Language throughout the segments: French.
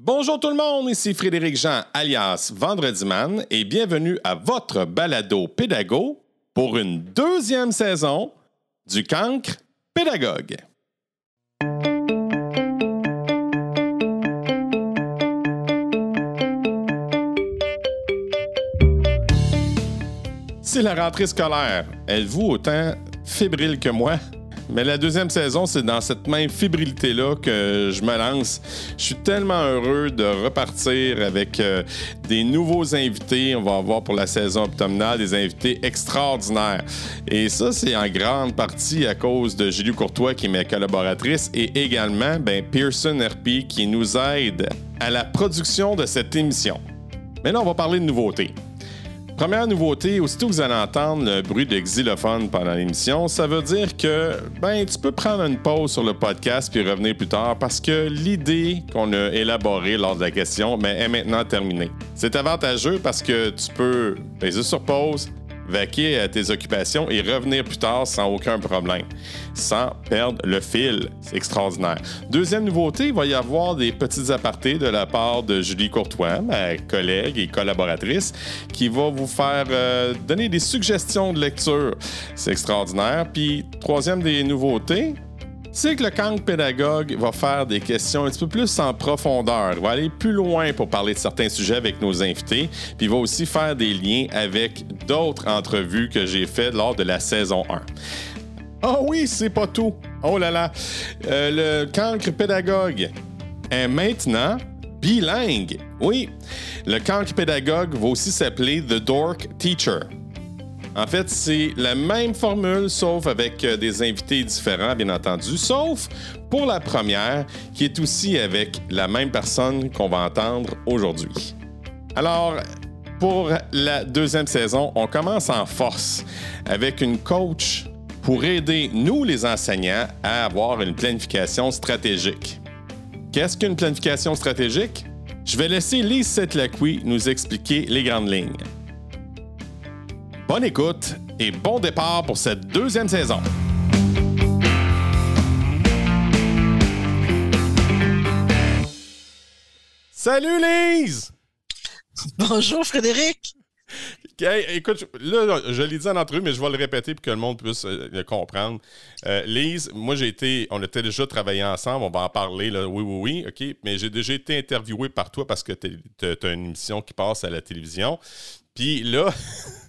Bonjour tout le monde, ici Frédéric Jean alias Vendredi Man et bienvenue à votre balado pédago pour une deuxième saison du Cancre Pédagogue. C'est la rentrée scolaire. Êtes-vous autant fébrile que moi? Mais la deuxième saison, c'est dans cette même fébrilité-là que je me lance. Je suis tellement heureux de repartir avec euh, des nouveaux invités. On va avoir pour la saison automnale des invités extraordinaires. Et ça, c'est en grande partie à cause de Julie Courtois, qui est ma collaboratrice, et également ben, Pearson RP, qui nous aide à la production de cette émission. Là, on va parler de nouveautés. Première nouveauté, aussitôt que vous allez entendre le bruit de xylophone pendant l'émission, ça veut dire que ben tu peux prendre une pause sur le podcast puis revenir plus tard parce que l'idée qu'on a élaborée lors de la question ben, est maintenant terminée. C'est avantageux parce que tu peux peser sur pause, vaquer à tes occupations et revenir plus tard sans aucun problème, sans perdre le fil. C'est extraordinaire. Deuxième nouveauté, il va y avoir des petits apartés de la part de Julie Courtois, ma collègue et collaboratrice, qui va vous faire euh, donner des suggestions de lecture. C'est extraordinaire. Puis, troisième des nouveautés, c'est que le camp pédagogue va faire des questions un petit peu plus en profondeur. Va aller plus loin pour parler de certains sujets avec nos invités. Puis va aussi faire des liens avec d'autres entrevues que j'ai faites lors de la saison 1. Ah oh oui, c'est pas tout. Oh là là. Euh, le cancre pédagogue est maintenant bilingue. Oui. Le cancre pédagogue va aussi s'appeler The Dork Teacher. En fait, c'est la même formule, sauf avec euh, des invités différents, bien entendu, sauf pour la première, qui est aussi avec la même personne qu'on va entendre aujourd'hui. Alors, pour la deuxième saison, on commence en force avec une coach pour aider nous, les enseignants, à avoir une planification stratégique. Qu'est-ce qu'une planification stratégique? Je vais laisser Lise Setlacqui nous expliquer les grandes lignes. Bonne écoute et bon départ pour cette deuxième saison. Salut Lise! Bonjour Frédéric! écoute, là, je l'ai dit en entrevue, mais je vais le répéter pour que le monde puisse euh, le comprendre. Euh, Lise, moi, j'ai été, on était déjà travaillé ensemble, on va en parler, là, oui, oui, oui, OK, mais j'ai déjà été interviewé par toi parce que tu as une émission qui passe à la télévision. Puis là,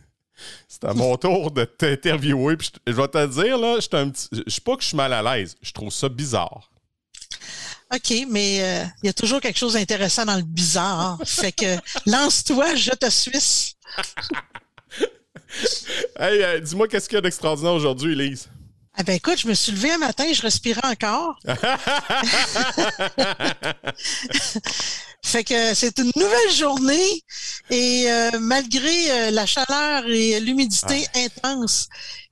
C'est à mon tour de t'interviewer. je vais te dire, là, je ne suis pas que je suis mal à l'aise. Je trouve ça bizarre. OK, mais euh, il y a toujours quelque chose d'intéressant dans le bizarre. fait que lance-toi, je te suis. hey, euh, dis-moi, qu'est-ce qu'il y a d'extraordinaire aujourd'hui, Elise? Ah ben écoute, je me suis levé un matin, je respirais encore. fait que c'est une nouvelle journée et euh, malgré euh, la chaleur et l'humidité intense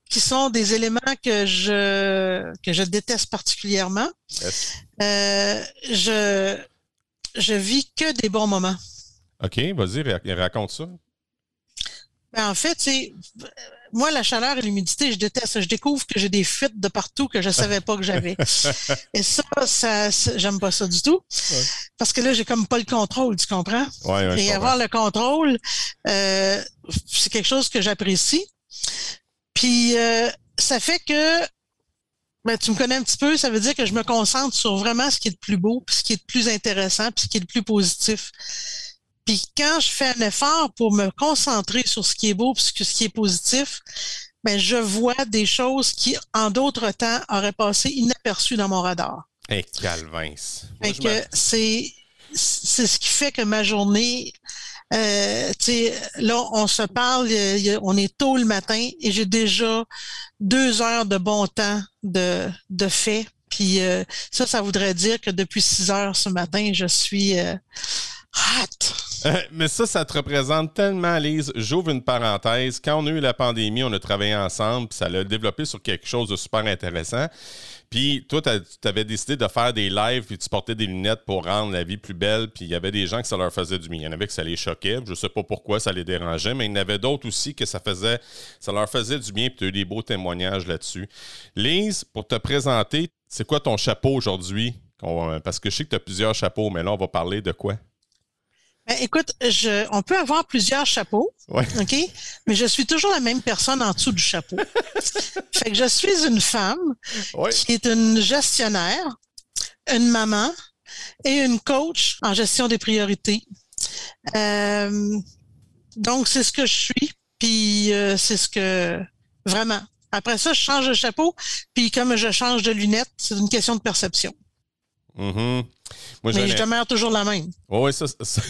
qui sont des éléments que je que je déteste particulièrement, euh, je je vis que des bons moments. OK, vas-y, raconte ça. Ben, en fait, c'est moi, la chaleur et l'humidité, je déteste. Je découvre que j'ai des fuites de partout que je savais pas que j'avais. et ça, ça, j'aime pas ça du tout. Parce que là, j'ai comme pas le contrôle, tu comprends? et avoir le contrôle, euh, c'est quelque chose que j'apprécie. Puis, euh, ça fait que ben, tu me connais un petit peu, ça veut dire que je me concentre sur vraiment ce qui est le plus beau, puis ce qui est le plus intéressant, puis ce qui est le plus positif. Puis quand je fais un effort pour me concentrer sur ce qui est beau, ce qui est positif, ben je vois des choses qui, en d'autres temps, auraient passé inaperçues dans mon radar. Et hey, Calvin. c'est c'est ce qui fait que ma journée, euh, là, on se parle, on est tôt le matin et j'ai déjà deux heures de bon temps de, de fait. Puis euh, ça, ça voudrait dire que depuis six heures ce matin, je suis euh, euh, mais ça, ça te représente tellement, Lise. J'ouvre une parenthèse. Quand on a eu la pandémie, on a travaillé ensemble, puis ça l'a développé sur quelque chose de super intéressant. Puis toi, tu avais décidé de faire des lives, puis tu portais des lunettes pour rendre la vie plus belle, puis il y avait des gens que ça leur faisait du bien. Il y en avait que ça les choquait. Je sais pas pourquoi ça les dérangeait, mais il y en avait d'autres aussi que ça faisait, ça leur faisait du bien, puis tu as eu des beaux témoignages là-dessus. Lise, pour te présenter, c'est quoi ton chapeau aujourd'hui? Parce que je sais que tu as plusieurs chapeaux, mais là, on va parler de quoi? Ben, écoute, je, on peut avoir plusieurs chapeaux, OK? Mais je suis toujours la même personne en dessous du chapeau. fait que je suis une femme qui est une gestionnaire, une maman et une coach en gestion des priorités. Euh, donc, c'est ce que je suis, puis euh, c'est ce que vraiment. Après ça, je change de chapeau, puis comme je change de lunettes, c'est une question de perception. Mm-hmm. Mais je demeure toujours la même. Oui, ça, ça,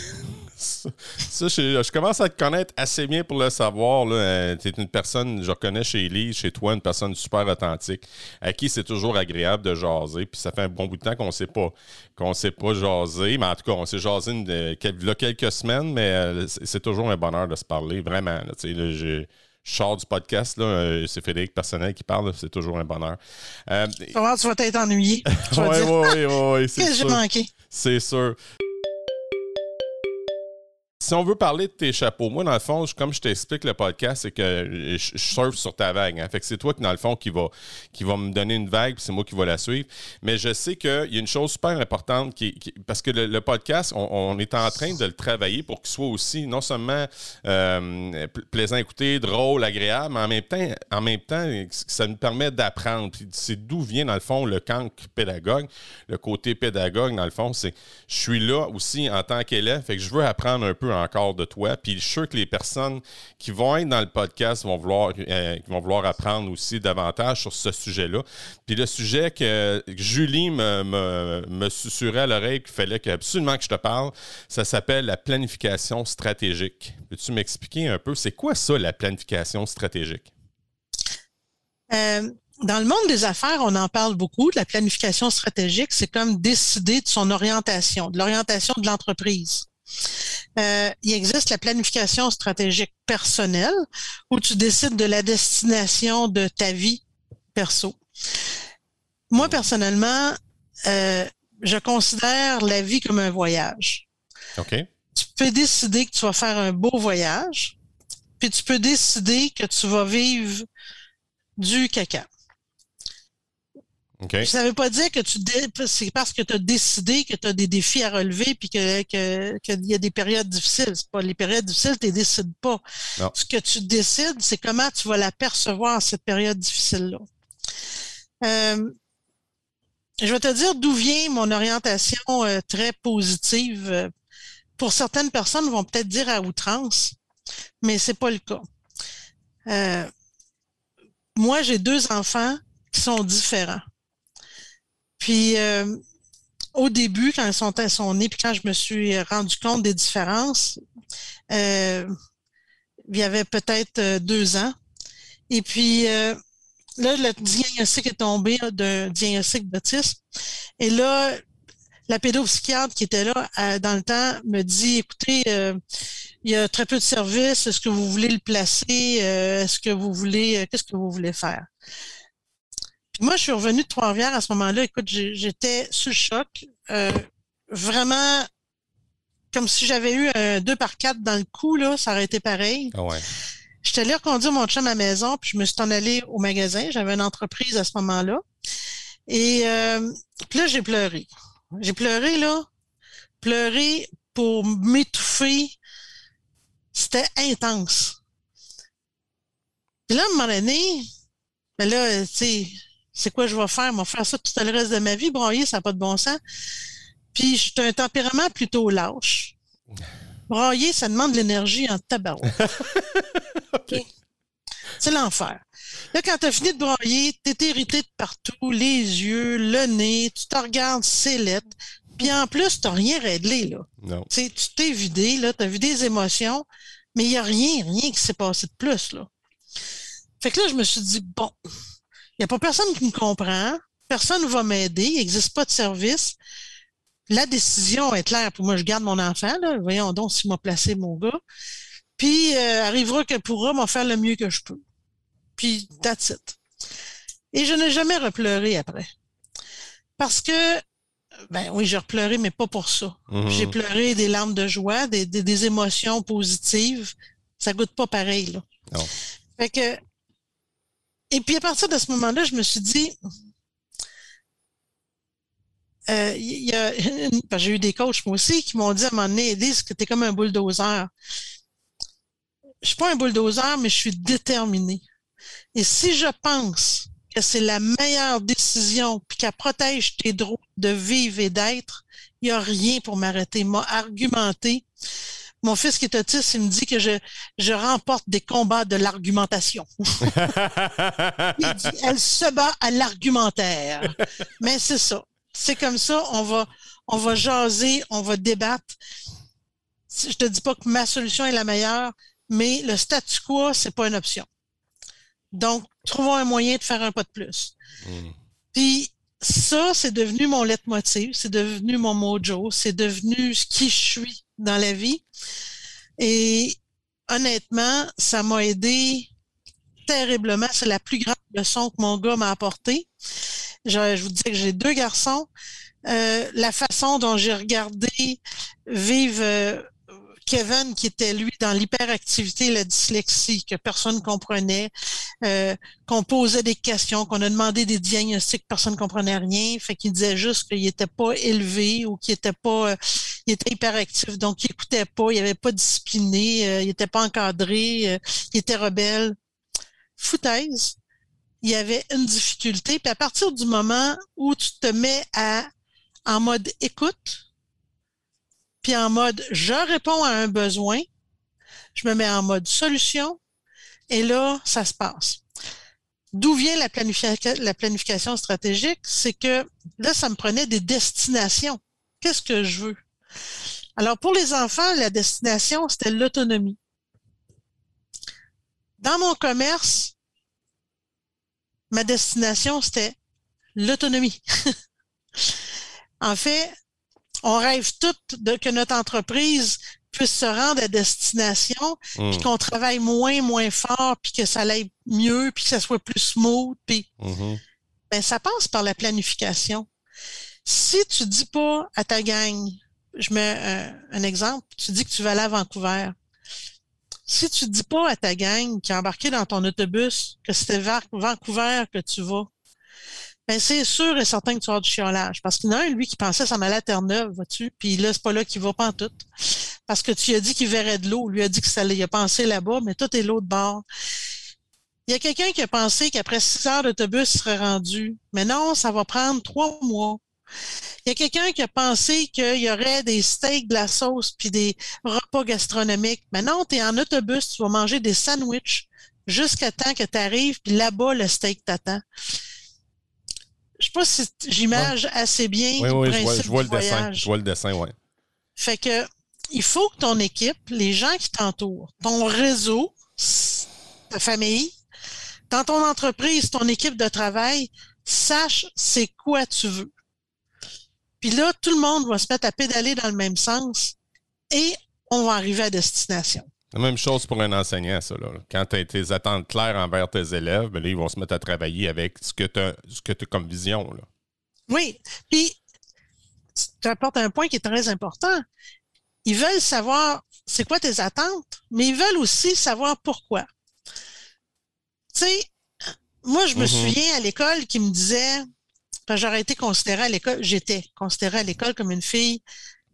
je, commence à te connaître assez bien pour le savoir. Euh, tu es une personne, je reconnais chez Elise, chez toi, une personne super authentique, à qui c'est toujours agréable de jaser. Puis ça fait un bon bout de temps qu'on ne sait pas qu'on sait pas jaser. Mais en tout cas, on s'est jasé il y a quelques semaines, mais euh, c'est toujours un bonheur de se parler, vraiment. je, sors du podcast, euh, c'est Frédéric Personnel qui parle, c'est toujours un bonheur. Euh, tu vas être ennuyé. Oui, oui, oui. Qu'est-ce que j'ai manqué? C'est sûr si on veut parler de tes chapeaux, moi, dans le fond, comme je t'explique le podcast, c'est que je, surfe sur ta vague. Hein. Fait que c'est toi qui, dans le fond, qui va, qui va me donner une vague, puis c'est moi qui va la suivre. Mais je sais qu'il y a une chose super importante qui, parce que le, podcast, on, est en train de le travailler pour qu'il soit aussi non seulement euh, plaisant à écouter, drôle, agréable, mais en même temps, en même temps, ça nous permet d'apprendre. c'est d'où vient, dans le fond, le cancre pédagogue, le côté pédagogue, dans le fond, c'est je suis là aussi en tant qu'élève, fait que je veux apprendre un peu encore de toi. Puis je suis sûr que les personnes qui vont être dans le podcast vont vouloir, euh, vont vouloir apprendre aussi davantage sur ce sujet-là. Puis le sujet que Julie me, me, susurrait à l'oreille qu'il fallait absolument que je te parle, ça s'appelle la planification stratégique. Peux-tu m'expliquer un peu, c'est quoi ça, la planification stratégique? Euh, dans le monde des affaires, on en parle beaucoup. De la planification stratégique, c'est comme décider de son orientation, de l'orientation de l'entreprise. Euh, il existe la planification stratégique personnelle où tu décides de la destination de ta vie perso. Moi, personnellement, euh, je considère la vie comme un voyage. OK. Tu peux décider que tu vas faire un beau voyage, puis tu peux décider que tu vas vivre du caca. Ça ne veut pas dire que tu c'est parce que tu as décidé que tu as des défis à relever puis qu'il que, y a des périodes difficiles. Pas, les périodes difficiles, tu ne décides pas. Ce que tu décides, c'est comment tu vas la percevoir, cette période difficile-là. Euh, je vais te dire d'où vient mon orientation euh, très positive. Pour certaines personnes, vont peut-être dire à outrance, mais c'est pas le cas. Euh, moi, j'ai deux enfants qui sont différents. Puis euh, au début, quand ils sont, sont nés, puis quand je me suis rendu compte des différences, euh, il y avait peut-être euh, deux ans. Et puis là, le diagnostic est tombé d'un diagnostic d'autisme. Et là, la pédopsychiatre qui était là dans le temps me dit, écoutez, il y a très peu de services. Est-ce que vous voulez le placer? Est-ce que vous voulez, qu'est-ce que vous voulez faire? Moi, je suis revenue de Trois-Rivières à ce moment-là. Écoute, j'étais sous le choc. Euh, vraiment, comme si j'avais eu un 2 par 4 dans le cou, là, ça aurait été pareil. Ah ouais. J'étais allée reconduire mon chum à la maison, puis je me suis en allée au magasin. J'avais une entreprise à ce moment-là. Et euh, puis là, j'ai pleuré. J'ai pleuré, là. Pleuré pour m'étouffer. C'était intense. Et là, à un moment donné, ben là, tu sais, c'est quoi je vais faire? Je vais faire ça tout le reste de ma vie, broyer, ça n'a pas de bon sens. Puis, j'ai un tempérament plutôt lâche. Broyer, ça demande de l'énergie en tabarouette. C'est l'enfer. Là, quand tu as fini de broyer, tu es irrité de partout, les yeux, le nez, tu te regardes, c'est lettres. Puis en plus, tu n'as rien réglé. Là. Non. tu t'es vidé, tu as vu des émotions, mais il n'y a rien, rien qui s'est passé de plus. Là. Fait que là, je me suis dit, bon, il n'y a pas personne qui me comprend. Personne ne va m'aider. Il n'existe pas de service. La décision est claire. Pour moi, je garde mon enfant. Là. Voyons donc s'il m'a placé mon gars. Puis, euh, arrivera que pourra m'en faire le mieux que je peux. Puis, that's it. Et je n'ai jamais repleuré après. Parce que, ben oui, j'ai repleuré, mais pas pour ça. Mm-hmm. J'ai pleuré des larmes de joie, des, des, émotions positives. Ça goûte pas pareil, là. Non. Fait que, et puis à partir de ce moment-là, je me suis dit, euh, y a, j'ai eu des coachs, moi aussi, qui m'ont dit à un moment donné, disent que tu es comme un bulldozer. Je suis pas un bulldozer, mais je suis déterminé. Et si je pense que c'est la meilleure décision, puis qu'elle protège tes droits de vivre et d'être, il n'y a rien pour m'arrêter. M'a argumenté. Mon fils qui est autiste, il me dit que je, je remporte des combats de l'argumentation. il dit, elle se bat à l'argumentaire. Mais c'est ça. C'est comme ça, on va, on va jaser, on va débattre. Je te dis pas que ma solution est la meilleure, mais le statu quo, c'est pas une option. Donc, trouvons un moyen de faire un pas de plus. Hmm. Puis, ça, c'est devenu mon leitmotiv, c'est devenu mon mojo, c'est devenu ce qui je suis dans la vie. Et honnêtement, ça m'a aidé terriblement. C'est la plus grande leçon que mon gars m'a apportée. Je, vous disais que j'ai deux garçons. Euh, la façon dont j'ai regardé vivre euh, Kevin, qui était lui dans l'hyperactivité la dyslexie, que personne ne comprenait, euh, qu'on posait des questions, qu'on a demandé des diagnostics, personne ne comprenait rien. Fait qu'il disait juste qu'il n'était pas élevé ou qu'il était pas, euh, il était hyperactif, donc il écoutait pas, il avait pas discipliné, euh, il était pas encadré, il était rebelle. Foutaise. Il y avait une difficulté. Puis à partir du moment où tu te mets à en mode écoute, puis en mode je réponds à un besoin, je me mets en mode solution, et là, ça se passe. D'où vient la planification stratégique? C'est que là, ça me prenait des destinations. Qu'est-ce que je veux? Alors, pour les enfants, la destination, c'était l'autonomie. Dans mon commerce, ma destination, c'était l'autonomie. en fait, on rêve toutes de, que notre entreprise puisse se rendre à destination, puis hmm. qu'on travaille moins, moins fort, puis que ça aille mieux, puis que ça soit plus smooth, puis mm-hmm. ben, ça passe par la planification. Si tu dis pas à ta gang, je mets un exemple, tu dis que tu vas aller à Vancouver. Si tu dis pas à ta gang qui est embarquée dans ton autobus que c'était vers Vancouver que tu vas, ben c'est sûr et certain que tu avoir du chiolage. Parce qu'il y en a un, lui, qui pensait ça à Terre-Neuve, vois-tu, puis là, c'est pas là qu'il va pas en tout. Parce que tu lui as dit qu'il verrait de l'eau. Lui a dit que ça il a pensé là-bas, mais tout est l'autre bord. Il y a quelqu'un qui a pensé qu'après six heures d'autobus, il serait rendu. Mais non, ça va prendre trois mois. Il y a quelqu'un qui a pensé qu'il y aurait des steaks, de la sauce, puis des repas gastronomiques. Mais non, tu es en autobus, tu vas manger des sandwichs jusqu'à temps que tu arrives, puis là-bas, le steak t'attend je sais pas si j'image assez bien oui, oui, je vois, le dessin. Je vois le dessin, oui. Fait que il faut que ton équipe, les gens qui t'entourent, ton réseau, ta famille, dans ton entreprise, ton équipe de travail, sache c'est quoi tu veux. Puis là, tout le monde va se mettre à pédaler dans le même sens et on va arriver à destination. La même chose pour un enseignant, ça. Là. Quand tu as tes attentes claires envers tes élèves, ben là, ils vont se mettre à travailler avec ce que tu as, comme vision. Là. Oui. Puis, tu apportes un point qui est très important. Ils veulent savoir c'est quoi tes attentes, mais ils veulent aussi savoir pourquoi. Tu sais, moi, je me mm-hmm. souviens à l'école qui me disait, j'aurais été considérée à l'école, j'étais considérée à l'école comme une fille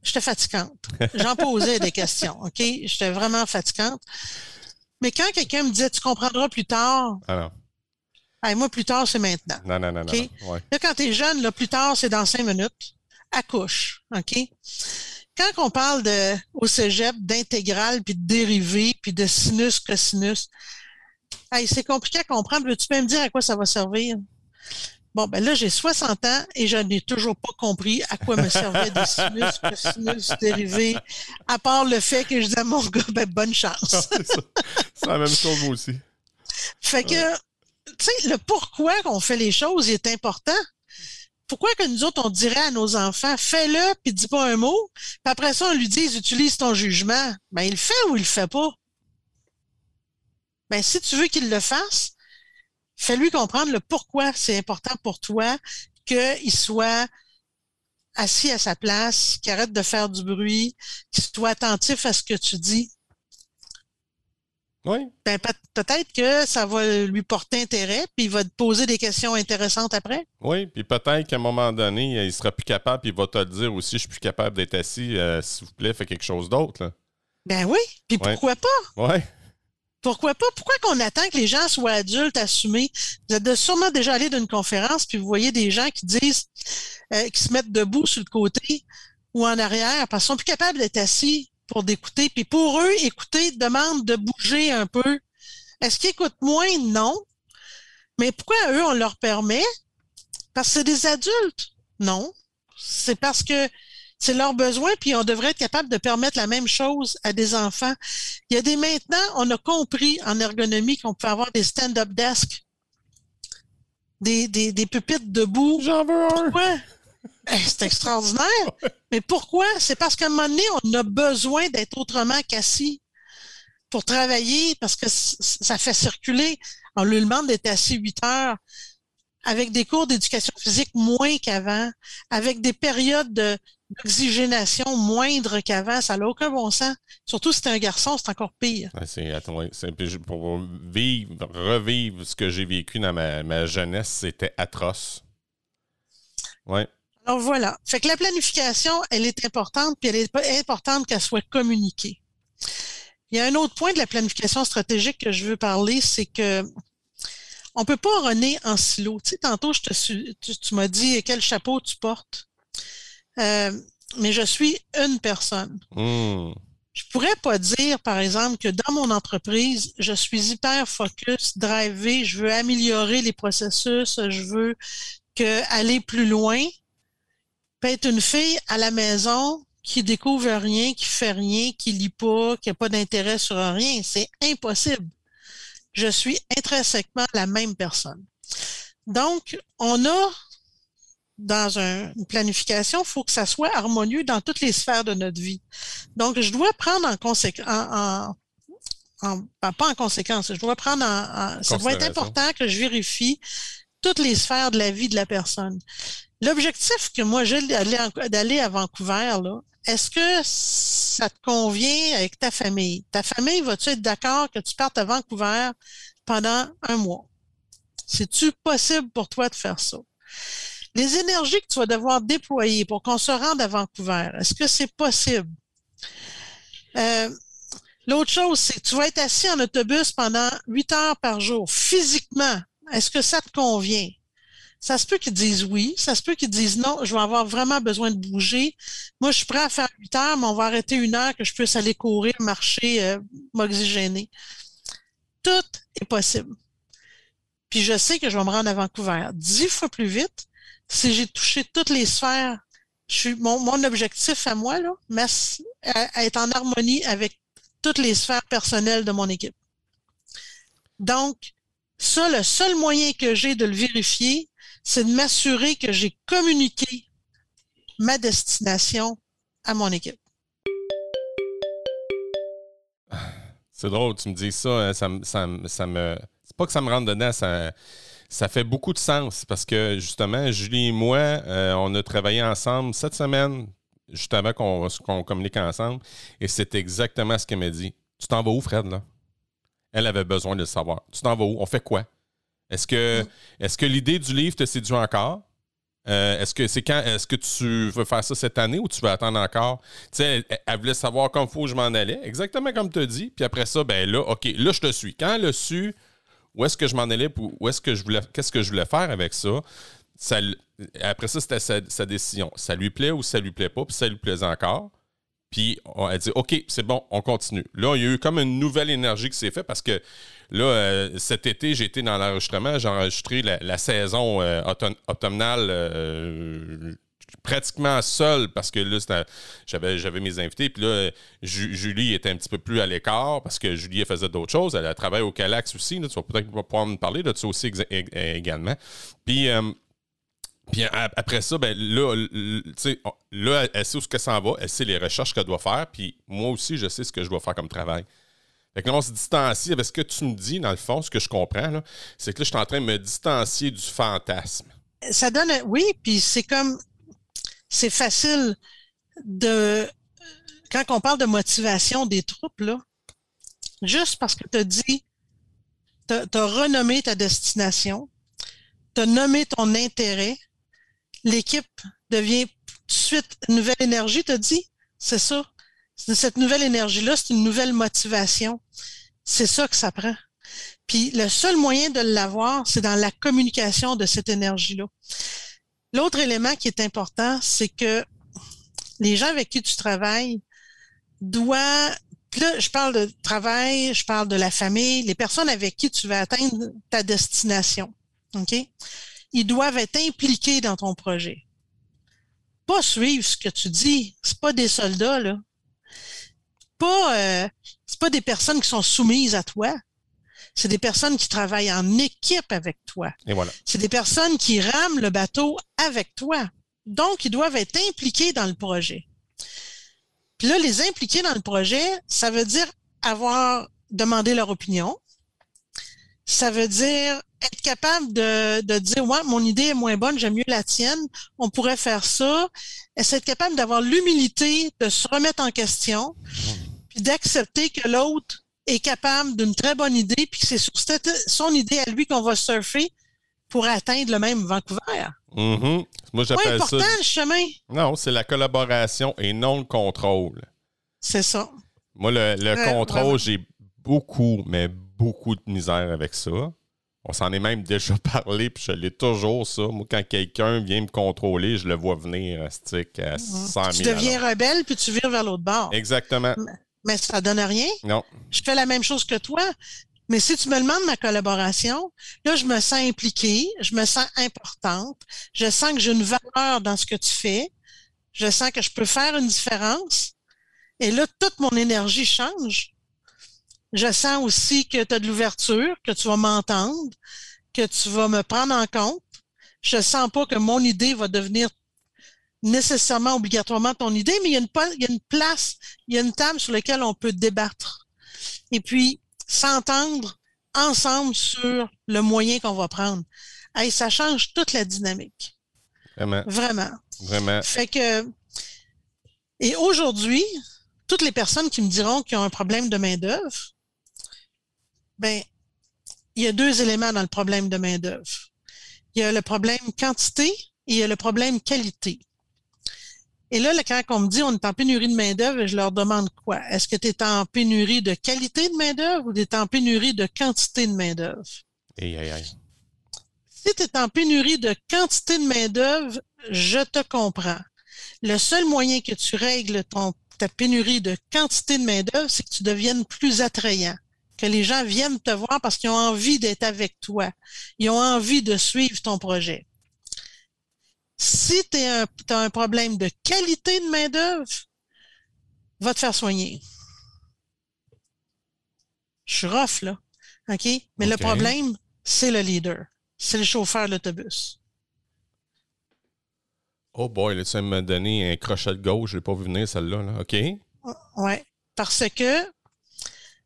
j'étais fatigante. J'en posais des questions, OK? J'étais vraiment fatigante. Mais quand quelqu'un me disait, tu comprendras plus tard. Ah moi, plus tard, c'est maintenant. Non, non, non, non. Là, quand tu es jeune, là, plus tard, c'est dans cinq minutes. Accouche, OK? Quand on parle de, au cégep d'intégrale, puis de dérivé, puis de sinus, cosinus, hey, c'est compliqué à comprendre. Veux-tu même dire à quoi ça va servir? Bon, ben là, j'ai 60 ans et je n'ai toujours pas compris à quoi me servaient des sinus, cosinus dérivés, à part le fait que je disais à mon gars, ben, bonne chance. c'est la même chose, moi aussi. Fait que, tu sais, le pourquoi qu'on fait les choses est important. Pourquoi que nous autres, on dirait à nos enfants, fais-le, puis dis pas un mot, puis après ça, on lui dit, utilise ton jugement. Ben, il le fait ou il le fait pas? Ben, si tu veux qu'il le fasse, fais-lui comprendre le pourquoi c'est important pour toi qu'il soit assis à sa place, qu'il arrête de faire du bruit, qu'il soit attentif à ce que tu dis. Oui. Ben, peut-être que ça va lui porter intérêt, puis il va te poser des questions intéressantes après. Oui, puis peut-être qu'à un moment donné, il sera plus capable, puis il va te le dire aussi, je suis plus capable d'être assis, euh, s'il vous plaît, fais quelque chose d'autre. Ben oui, puis pourquoi pas? Oui. Pourquoi pas? Pourquoi qu'on attend que les gens soient adultes, assumés? Vous êtes sûrement déjà allé d'une conférence, puis vous voyez des gens qui disent, euh, qui se mettent debout sur le côté ou en arrière parce qu'ils sont plus capables d'être assis pour d'écouter. Puis pour eux, écouter demande de bouger un peu. Est-ce qu'ils écoutent moins? Non. Mais pourquoi eux, on leur permet? Parce que c'est des adultes? Non. C'est parce que c'est leur besoin, puis on devrait être capable de permettre la même chose à des enfants. Il y a des maintenant, on a compris en ergonomie qu'on peut avoir des stand-up desks, des, des, des pupitres debout. J'en veux un. Pourquoi? c'est extraordinaire. Mais pourquoi? C'est parce qu'à un moment donné, on a besoin d'être autrement qu'assis pour travailler, parce que ça fait circuler. On lui demande d'être assis huit heures avec des cours d'éducation physique moins qu'avant, avec des périodes d'oxygénation moindres qu'avant, ça n'a aucun bon sens. Surtout si c'est un garçon, c'est encore pire. c'est, pour vivre, revivre ce que j'ai vécu dans ma, ma jeunesse, c'était atroce. Ouais. Alors voilà. Fait que la planification, elle est importante, puis elle est importante qu'elle soit communiquée. Il y a un autre point de la planification stratégique que je veux parler, c'est que on peut pas runner en silo. Tu sais, tantôt, je te tu, m'as dit quel chapeau tu portes. Euh, mais je suis une personne. Hmm. Je pourrais pas dire, par exemple, que dans mon entreprise, je suis hyper focus, drivé, je veux améliorer les processus, je veux que aller plus loin peut être une fille à la maison qui découvre rien, qui fait rien, qui lit pas, qui n'a pas d'intérêt sur rien. C'est impossible. Je suis intrinsèquement la même personne. Donc, on a dans une planification, il faut que ça soit harmonieux dans toutes les sphères de notre vie. Donc, je dois prendre en conséquence, en, pas en conséquence, je dois prendre en, ça doit être important que je vérifie toutes les sphères de la vie de la personne. L'objectif que moi j'ai d'aller à Vancouver, là, est-ce que ça te convient avec ta famille? Ta famille, va-tu être d'accord que tu partes à Vancouver pendant un mois? C'est-tu possible pour toi de faire ça? Les énergies que tu vas devoir déployer pour qu'on se rende à Vancouver, est-ce que c'est possible? Euh, l'autre chose, c'est que tu vas être assis en autobus pendant huit heures par jour. Physiquement, est-ce que ça te convient? Ça se peut qu'ils disent oui, ça se peut qu'ils disent non, je vais avoir vraiment besoin de bouger. Moi, je suis prêt à faire 8 heures, mais on va arrêter une heure que je puisse aller courir, marcher, euh, m'oxygéner. Tout est possible. Puis je sais que je vais me rendre à Vancouver dix fois plus vite si j'ai touché toutes les sphères. Je mon, mon objectif à moi, là, à, être en harmonie avec toutes les sphères personnelles de mon équipe. Donc, ça, le seul moyen que j'ai de le vérifier, c'est de m'assurer que j'ai communiqué ma destination à mon équipe. C'est drôle, tu me dis ça, hein, ça, ça, ça me. C'est pas que ça me rentre dedans, ça, ça fait beaucoup de sens parce que justement, Julie et moi, euh, on a travaillé ensemble cette semaine, juste avant qu'on communique ensemble, et c'est exactement ce qu'elle m'a dit. Tu t'en vas où, Fred, là? Elle avait besoin de le savoir. Tu t'en vas où? On fait quoi? Est-ce que, est que l'idée du livre te séduit encore? Euh, est-ce que c'est quand est-ce que tu veux faire ça cette année ou tu veux attendre encore? Tu sais, elle, voulait savoir comme faut je m'en allais, exactement comme tu as dit. Puis après ça, ben là, OK, là, je te suis. Quand elle a su où est-ce que je m'en allais, où est-ce que je voulais, qu'est-ce que je voulais faire avec ça, après ça, c'était sa, sa, décision. Ça lui plaît ou ça lui plaît pas, puis ça lui plaisait encore. Puis elle dit OK, c'est bon, on continue. Là, il y a eu comme une nouvelle énergie qui s'est faite parce que là, euh, cet été, j'ai été dans l'enregistrement, j'ai enregistré la, saison euh, automnale euh, pratiquement seul parce que là, j'avais, j'avais mes invités. Puis là, Julie était un petit peu plus à l'écart parce que Julie faisait d'autres choses. Elle a travaillé au Calax aussi. tu vas peut-être pouvoir me parler de ça aussi également. Puis puis après ça, ben là, là, elle sait où ça en va, elle sait les recherches qu'elle doit faire, puis moi aussi, je sais ce que je dois faire comme travail. Fait que là, on se distancie ce que tu me dis, dans le fond, ce que je comprends, c'est que là, je suis en train de me distancier du fantasme. Ça donne, oui, puis c'est comme, c'est facile de, quand on parle de motivation des troupes, là, juste parce que tu as dit, tu as, renommé ta destination, tu as nommé ton intérêt, l'équipe devient tout de suite une nouvelle énergie, tu as dit? C'est ça. Cette nouvelle énergie-là, c'est une nouvelle motivation. C'est ça que ça prend. Puis le seul moyen de l'avoir, c'est dans la communication de cette énergie-là. L'autre élément qui est important, c'est que les gens avec qui tu travailles doivent là, je parle de travail, je parle de la famille, les personnes avec qui tu vas atteindre ta destination. OK? Ils doivent être impliqués dans ton projet. Pas suivre ce que tu dis. C'est pas des soldats, là. Pas, euh, c'est pas des personnes qui sont soumises à toi. C'est des personnes qui travaillent en équipe avec toi. Et voilà. C'est des personnes qui rament le bateau avec toi. Donc, ils doivent être impliqués dans le projet. Puis là, les impliquer dans le projet, ça veut dire avoir demandé leur opinion. Ça veut dire être capable de, de dire, ouais, mon idée est moins bonne, j'aime mieux la tienne, on pourrait faire ça. Et c'est être capable d'avoir l'humilité de se remettre en question, puis d'accepter que l'autre est capable d'une très bonne idée, puis que c'est sur son idée à lui qu'on va surfer pour atteindre le même Vancouver. Mm-hmm. Moi, j'appelle important, le chemin. Non, c'est la collaboration et non le contrôle. C'est ça. Moi, le, contrôle, j'ai beaucoup, mais beaucoup de misère avec ça. On s'en est même déjà parlé, puis je l'ai toujours, ça. Moi, quand quelqu'un vient me contrôler, je le vois venir à stick à 100 000 Tu deviens rebelle, puis tu vires vers l'autre bord. Exactement. Mais ça donne rien. Non. Je fais la même chose que toi. Mais si tu me demandes ma collaboration, là, je me sens impliquée, je me sens importante, je sens que j'ai une valeur dans ce que tu fais, je sens que je peux faire une différence. Et là, toute mon énergie change. Je sens aussi que tu as de l'ouverture, que tu vas m'entendre, que tu vas me prendre en compte. Je sens pas que mon idée va devenir nécessairement obligatoirement ton idée, mais il y a une, il y a une place, il y a une table sur laquelle on peut débattre. Et puis, s'entendre ensemble sur le moyen qu'on va prendre. Hey, ça change toute la dynamique. Vraiment. Vraiment. Vraiment. Fait que, et aujourd'hui, toutes les personnes qui me diront qu'ils ont un problème de main-d'œuvre, ben, il y a deux éléments dans le problème de main-d'œuvre. Il y a le problème quantité et il y a le problème qualité. Et là, quand on me dit on est en pénurie de main-d'œuvre, je leur demande quoi? Est-ce que tu es en pénurie de qualité de main-d'œuvre ou tu es en pénurie de quantité de main-d'œuvre? Aïe, aïe, aïe. Si tu es en pénurie de quantité de main-d'œuvre, je te comprends. Le seul moyen que tu règles ton, ta pénurie de quantité de main-d'œuvre, c'est que tu deviennes plus attrayant. Que les gens viennent te voir parce qu'ils ont envie d'être avec toi. Ils ont envie de suivre ton projet. Si tu as un problème de qualité de main-d'œuvre, va te faire soigner. Je suis rough, là. OK? Mais le problème, c'est le leader. C'est le chauffeur de l'autobus. Oh boy, là, tu me donné un crochet de gauche. Je n'ai pas vu venir celle-là. Là. OK? Oui. Parce que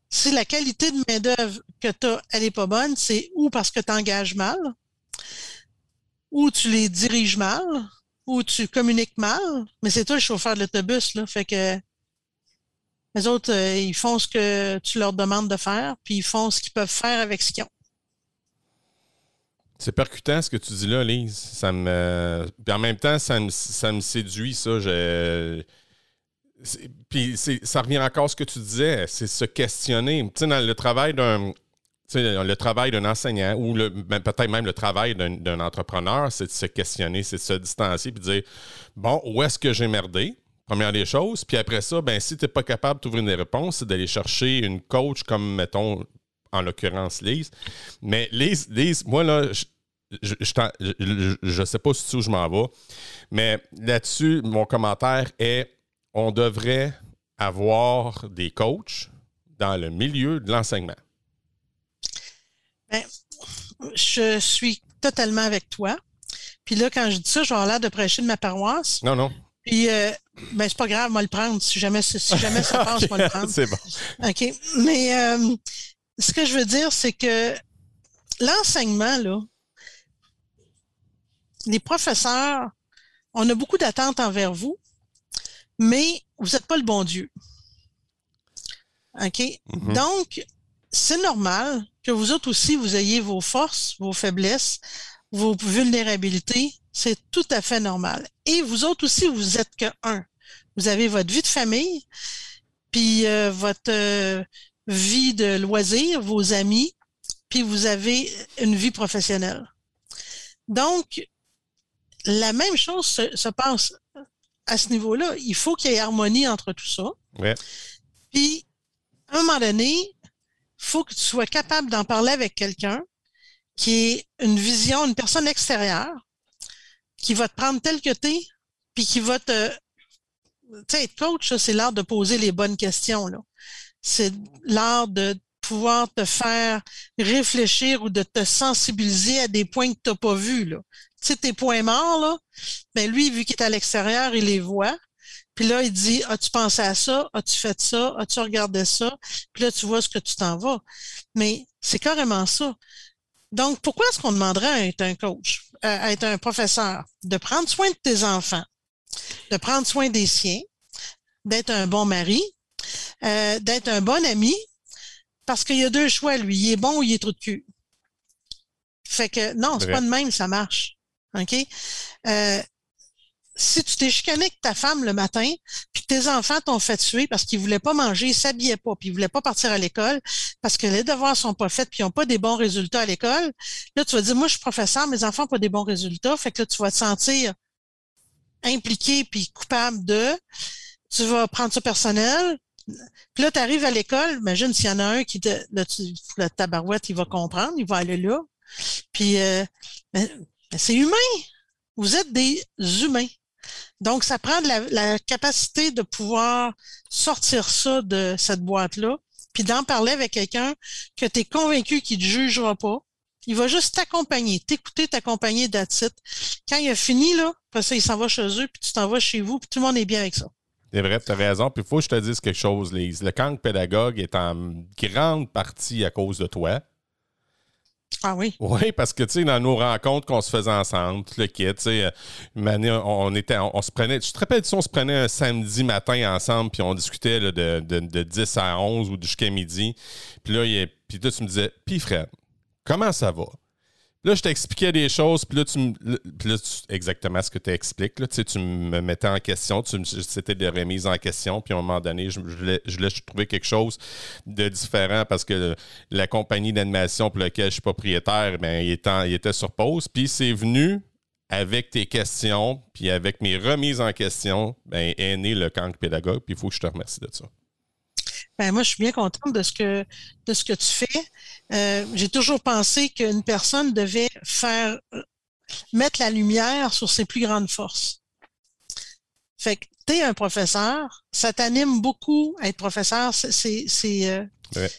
si la qualité de main-d'œuvre que tu as, elle n'est pas bonne, c'est ou parce que tu engages mal, ou tu les diriges mal, ou tu communiques mal, mais c'est toi le chauffeur de l'autobus, là. Fait que les autres, euh, ils font ce que tu leur demandes de faire, puis ils font ce qu'ils peuvent faire avec ce qu'ils ont. C'est percutant ce que tu dis là, Lise. Ça me... Puis en même temps, ça me, ça me séduit, ça. Puis ça revient encore à ce que tu disais, c'est se questionner. Tu sais, dans le travail d'un le travail d'un enseignant ou ben, peut-être même le travail d'un entrepreneur, c'est de se questionner, c'est de se distancier et de dire bon, où est-ce que j'ai merdé? Première des choses. Puis après ça, ben, si tu n'es pas capable d'ouvrir des réponses, c'est d'aller chercher une coach comme, mettons, en l'occurrence, Lise. Mais Lise, Lise moi, là, je ne sais pas si où je m'en vais, mais là-dessus, mon commentaire est on devrait avoir des coachs dans le milieu de l'enseignement. Ben, je suis totalement avec toi. Puis là, quand je dis ça, je vais avoir l'air de prêcher de ma paroisse. Non, non. Puis, euh, ben, c'est pas grave, moi le prendre. Si jamais, si jamais ça passe, moi le prendre. c'est bon. OK. Mais euh, ce que je veux dire, c'est que l'enseignement, là, les professeurs, on a beaucoup d'attentes envers vous, mais vous n'êtes pas le bon Dieu. OK? Donc, c'est normal que vous autres aussi, vous ayez vos forces, vos faiblesses, vos vulnérabilités. C'est tout à fait normal. Et vous autres aussi, vous êtes que un. Vous avez votre vie de famille, puis euh, votre euh, vie de loisirs, vos amis, puis vous avez une vie professionnelle. Donc, la même chose se, passe à ce niveau-là. Il faut qu'il y ait harmonie entre tout ça. Puis, à un moment donné, faut que tu sois capable d'en parler avec quelqu'un qui est une vision, une personne extérieure, qui va te prendre tel que tu es, puis qui va te... Tu sais, coach, c'est l'art de poser les bonnes questions. C'est l'art de pouvoir te faire réfléchir ou de te sensibiliser à des points que tu n'as pas vus. Là. Tu sais, tes points morts, là, mais ben, lui, vu qu'il est à l'extérieur, il les voit. Puis là, il dit As-tu pensé à ça? As-tu fait ça? As-tu regardé ça? Puis là, tu vois ce que tu t'en vas. Mais c'est carrément ça. Donc, pourquoi est-ce qu'on demanderait à être un coach, à être un professeur, de prendre soin de tes enfants, de prendre soin des siens, d'être un bon mari, euh, d'être un bon ami, parce qu'il y a deux choix, lui. Il est bon ou il est trop de cul. Fait que non, c'est pas de même, ça marche. OK? Euh, si tu t'es chicané avec ta femme le matin, puis tes enfants t'ont fait tuer parce qu'ils voulaient pas manger, ils s'habillaient pas, puis ils voulaient pas partir à l'école parce que les devoirs sont pas faits, puis ils ont pas des bons résultats à l'école, là, tu vas dire, moi, je suis professeur, mes enfants n'ont pas des bons résultats, fait que là, tu vas te sentir impliqué puis coupable de, tu vas prendre ça personnel, puis là, tu arrives à l'école, imagine s'il y en a un qui te, tu, le tabarouette, il va comprendre, il va aller là. Puis, euh, c'est humain. Vous êtes des humains. Donc, ça prend de la, capacité de pouvoir sortir ça de cette boîte-là, puis d'en parler avec quelqu'un que tu es convaincu qu'il ne te jugera pas. Il va juste t'accompagner, t'écouter, t'accompagner d'attitude. Quand il a fini, là, parce il s'en va chez eux, puis tu t'en vas chez vous, puis tout le monde est bien avec ça. C'est vrai, tu as raison. Puis il faut que je te dise quelque chose, Lise. Le camp pédagogue est en grande partie à cause de toi. Ah oui? Oui, parce que, tu sais, dans nos rencontres qu'on se faisait ensemble, tout le kit, tu sais, euh, on, était, on, se prenait, tu te rappelles, on se prenait un samedi matin ensemble, puis on discutait de, de, 10 à 11 ou jusqu'à midi. Puis là, puis tu me disais, puis Fred, comment ça va? Là, je t'expliquais des choses, puis là, tu me. exactement ce que tu expliques. Là, tu, sais, tu me mettais en question. C'était des remises en question. Puis à un moment donné, je, je, je, trouver quelque chose de différent parce que la compagnie d'animation pour laquelle je suis propriétaire, ben, il, était, il était sur pause. Puis c'est venu avec tes questions, puis avec mes remises en question, ben, est né le camp pédagogue. Puis il faut que je te remercie de ça. Ben, moi, je suis bien contente de ce que, de ce que tu fais. Euh, j'ai toujours pensé qu'une personne devait faire euh, mettre la lumière sur ses plus grandes forces. Fait que tu es un professeur, ça t'anime beaucoup être professeur. C'est euh,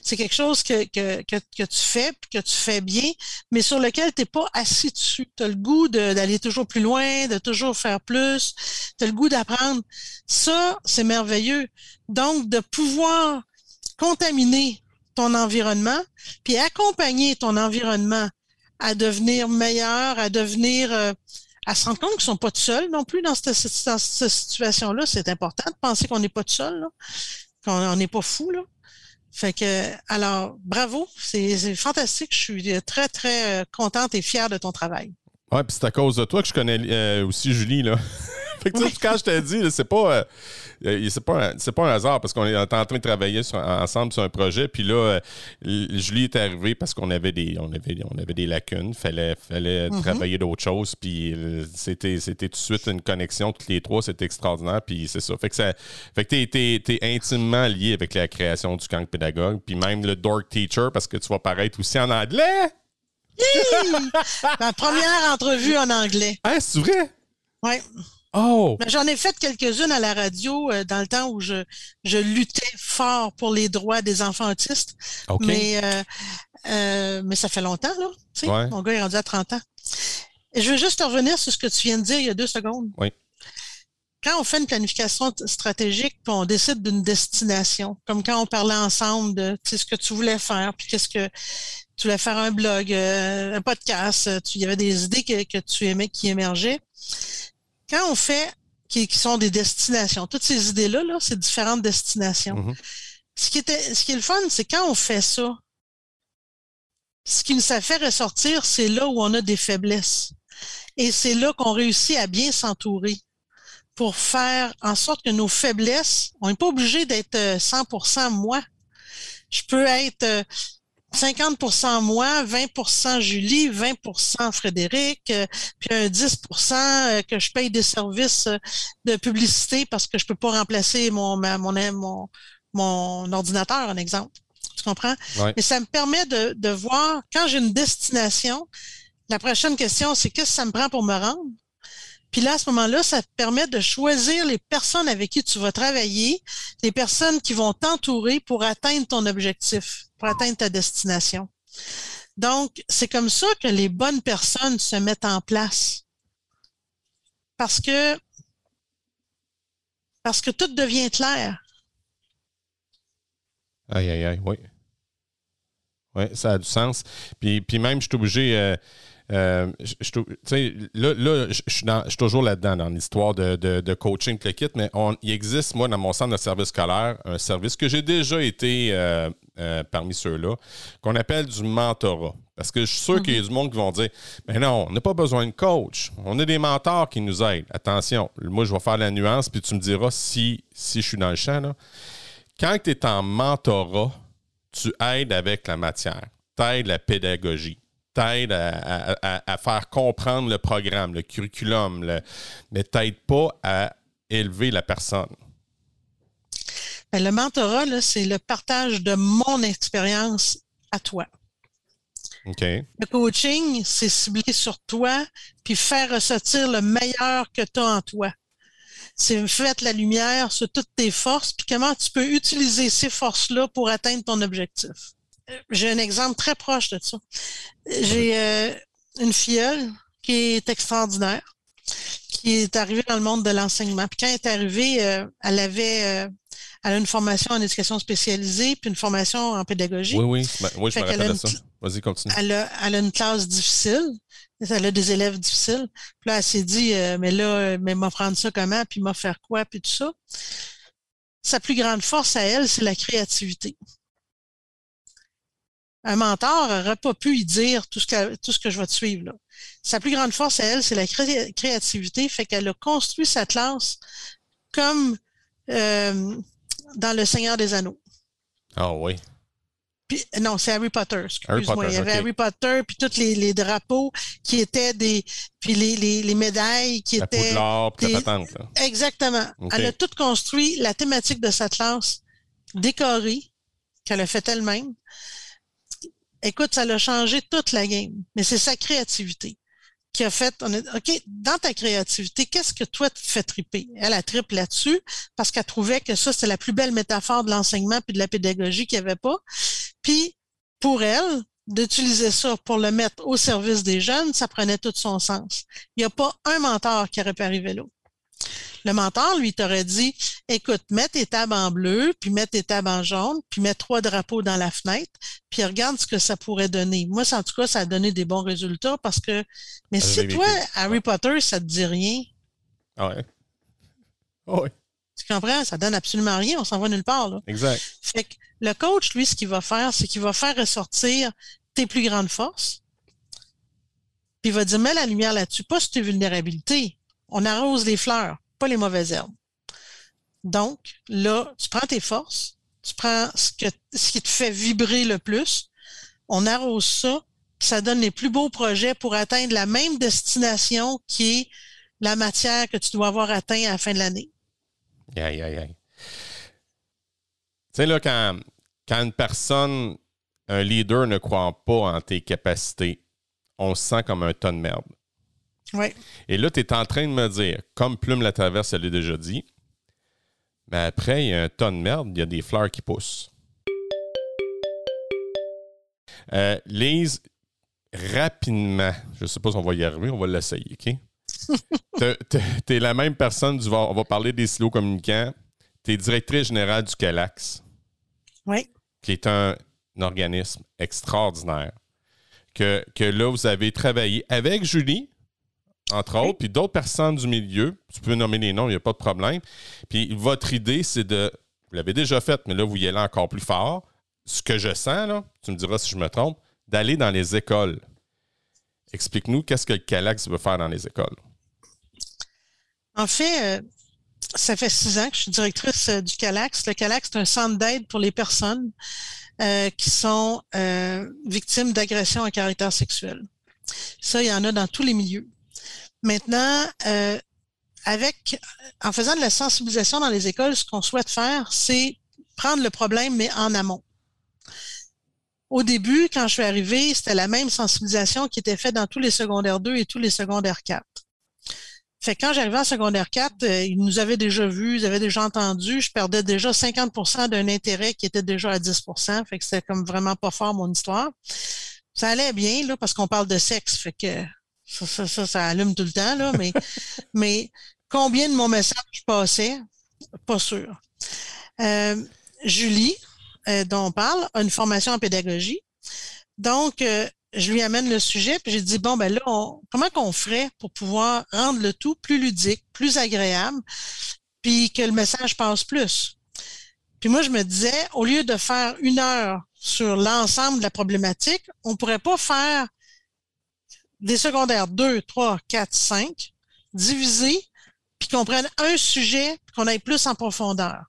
c'est quelque chose que, que, que, que, tu fais, que tu fais bien, mais sur lequel tu n'es pas assis dessus. Tu as le goût d'aller toujours plus loin, de toujours faire plus, tu as le goût d'apprendre. Ça, c'est merveilleux. Donc, de pouvoir contaminer ton environnement, puis accompagner ton environnement à devenir meilleur, à devenir, euh, à se rendre compte qu'ils ne sont pas tout seuls non plus dans cette, situation-là. C'est important de penser qu'on n'est pas tout seul, qu'on n'est pas fou. Là. Fait que, alors, bravo, c'est fantastique. Je suis très, très euh, contente et fière de ton travail. Oui, puis c'est à cause de toi que je connais euh, aussi Julie, là. fait que, quand je t'ai dit, c'est pas, euh, euh, c'est pas, un, pas un hasard parce qu'on est en train de travailler ensemble sur un projet. Puis là, euh, Julie est arrivée parce qu'on avait des, on avait, on avait des lacunes. Fallait, fallait mm-hmm. travailler d'autres choses. Puis c'était, c'était tout de suite une connexion, toutes les trois. C'était extraordinaire. Puis c'est ça. Fait que, ça, fait que t'es, t'es, intimement lié avec la création du camp pédagogue. Puis même le Dork Teacher parce que tu vas paraître aussi en anglais. Ma première entrevue en anglais. Ah, c'est vrai? Oui. Oh! J'en ai fait quelques-unes à la radio euh, dans le temps où je, je luttais fort pour les droits des enfants autistes. Mais, euh, euh, mais ça fait longtemps, là. Tu sais, Mon gars est rendu à 30 ans. Et je veux juste revenir sur ce que tu viens de dire il y a deux secondes. Oui. Quand on fait une planification stratégique, puis on décide d'une destination, comme quand on parlait ensemble de ce que tu voulais faire, puis qu'est-ce que tu voulais faire un blog, un podcast, il y avait des idées que, que tu aimais qui émergeaient quand on fait qui, sont des destinations, toutes ces idées-là, -là, c'est différentes destinations. Mm-hmm. ce qui, était, ce qui est le fun, c'est quand on fait ça, ce qui nous a fait ressortir, c'est là où on a des faiblesses. Et c'est là qu'on réussit à bien s'entourer pour faire en sorte que nos faiblesses, on n'est pas obligé d'être 100% moi. Je peux être 50% moi, 20% Julie, 20% Frédéric, euh, puis un 10% euh, que je paye des services euh, de publicité parce que je peux pas remplacer mon, mon, mon, ordinateur, un exemple. Tu comprends? Mais ça me permet de, de voir, quand j'ai une destination, la prochaine question, c'est qu'est-ce que ça me prend pour me rendre? Puis là, à ce moment-là, ça te permet de choisir les personnes avec qui tu vas travailler, les personnes qui vont t'entourer pour atteindre ton objectif, pour atteindre ta destination. Donc, c'est comme ça que les bonnes personnes se mettent en place. Parce que, parce que tout devient clair. Aïe, aïe, aïe, oui. Oui, ça a du sens. Puis, puis même, je suis obligé. Euh, euh, là, là je, suis toujours là-dedans, dans l'histoire de, de, coaching, le kit, mais il existe, moi, dans mon centre de service scolaire, un service que j'ai déjà été euh, euh, parmi ceux-là, qu'on appelle du mentorat. Parce que je suis sûr qu'il y a mhm. du monde qui vont dire Mais non, on n'a pas besoin de coach. On a des mentors qui nous aident. Attention, moi, je vais faire la nuance, puis tu me diras si, si je suis dans le champ. Là. Quand tu es en mentorat, tu aides avec la matière, tu aides la pédagogie t'aide à, faire comprendre le programme, le curriculum, le, mais t'aide pas à élever la personne. Ben, le mentorat, c'est le partage de mon expérience à toi. Le coaching, c'est cibler sur toi puis faire ressortir le meilleur que tu as en toi. C'est faire la lumière sur toutes tes forces puis comment tu peux utiliser ces forces-là pour atteindre ton objectif j'ai un exemple très proche de ça. J'ai euh, une filleule qui est extraordinaire, qui est arrivée dans le monde de l'enseignement. Puis quand elle est arrivée, euh, elle avait euh, elle a une formation en éducation spécialisée, puis une formation en pédagogie. Oui, oui, oui je me rappelle de ça. Vas-y, continue. Elle a, elle a une classe difficile. Elle a des élèves difficiles. Puis là, elle s'est dit, mais là, mais m'apprendre ça comment, puis m'a faire quoi, puis tout ça. Sa plus grande force à elle, c'est la créativité un mentor n'aurait pas pu y dire tout ce que, tout ce que je vais te suivre. Là. Sa plus grande force à elle, c'est la créativité, fait qu'elle a construit sa classe comme euh, dans Le Seigneur des Anneaux. Ah oui. Puis, non, c'est Harry Potter, excuse-moi. Il y avait Harry Potter, puis tous les, les, drapeaux qui étaient des. Puis les, les, les médailles qui la étaient. Des, la patente, Exactement. Elle a tout construit, la thématique de sa classe décorée, qu'elle a fait elle-même. Écoute, ça l'a changé toute la game, mais c'est sa créativité qui a fait, on est, OK, dans ta créativité, qu'est-ce que toi te fait triper? Elle a trippé là-dessus parce qu'elle trouvait que ça, c'est la plus belle métaphore de l'enseignement puis de la pédagogie qu'il n'y avait pas. Puis, pour elle, d'utiliser ça pour le mettre au service des jeunes, ça prenait tout son sens. Il n'y a pas un mentor qui aurait pu arriver. Le mentor, lui, t'aurait dit, écoute, mets tes tables en bleu, puis mets tes tables en jaune, puis mets trois drapeaux dans la fenêtre, puis regarde ce que ça pourrait donner. Moi, en tout cas, ça a donné des bons résultats parce que, mais si toi, Harry Potter, ça te dit rien. Ah ouais. Ah ouais. Tu comprends? Ça donne absolument rien. On s'en va nulle part, là. Exact. Fait que le coach, lui, ce qu'il va faire, c'est qu'il va faire ressortir tes plus grandes forces. Puis il va dire, mets la lumière là-dessus, pas sur tes vulnérabilités. On arrose les fleurs pas les mauvaises herbes. Donc, là, tu prends tes forces, tu prends ce, que, ce qui te fait vibrer le plus, on arrose ça, ça donne les plus beaux projets pour atteindre la même destination qui est la matière que tu dois avoir atteint à la fin de l'année. Aïe, aïe, aïe. Tu sais, là, quand, quand une personne, un leader ne croit pas en tes capacités, on se sent comme un ton de merde. Et là, tu es en train de me dire, comme Plume la Traverse, elle l'a déjà dit, mais après, il y a un ton de merde, il y a des fleurs qui poussent. Euh, Lise, rapidement, je ne sais pas si on va y arriver, on va l'essayer, OK? tu es la même personne, du, on va parler des silos communicants. Tu es directrice générale du CALAX. Oui. Qui est un, organisme extraordinaire. Que, que, là, vous avez travaillé avec Julie, entre autres, puis d'autres personnes du milieu. Tu peux nommer les noms, il n'y a pas de problème. Puis votre idée, c'est de vous l'avez déjà fait, mais là, vous y allez encore plus fort. Ce que je sens, là, tu me diras si je me trompe, d'aller dans les écoles. Explique-nous qu'est-ce que le Calax veut faire dans les écoles. En fait, euh, ça fait six ans que je suis directrice euh, du Calax. Le Calax, c'est un centre d'aide pour les personnes euh, qui sont victimes d'agressions à caractère sexuel. Ça, il y en a dans tous les milieux. Maintenant, avec, en faisant de la sensibilisation dans les écoles, ce qu'on souhaite faire, c'est prendre le problème, mais en amont. Au début, quand je suis arrivée, c'était la même sensibilisation qui était faite dans tous les secondaires 2 et tous les secondaires 4. Fait quand j'arrivais en secondaire 4, euh, ils nous avaient déjà vus, ils avaient déjà entendu. Je perdais déjà 50% d'un intérêt qui était déjà à 10% Fait que c'était comme vraiment pas fort mon histoire. Ça allait bien, là, parce qu'on parle de sexe. Fait que ça, ça, ça, allume tout le temps, là, mais, mais combien de mon message passait? Pas sûr. Euh, Julie, euh, dont on parle, a une formation en pédagogie. Donc, euh, je lui amène le sujet, puis j'ai dit, bon, ben là, comment qu'on ferait pour pouvoir rendre le tout plus ludique, plus agréable, puis que le message passe plus? Puis moi, je me disais, au lieu de faire une heure sur l'ensemble de la problématique, on pourrait pas faire des secondaires 2, 3, 4, 5, divisés, puis qu'on prenne un sujet, qu'on aille plus en profondeur.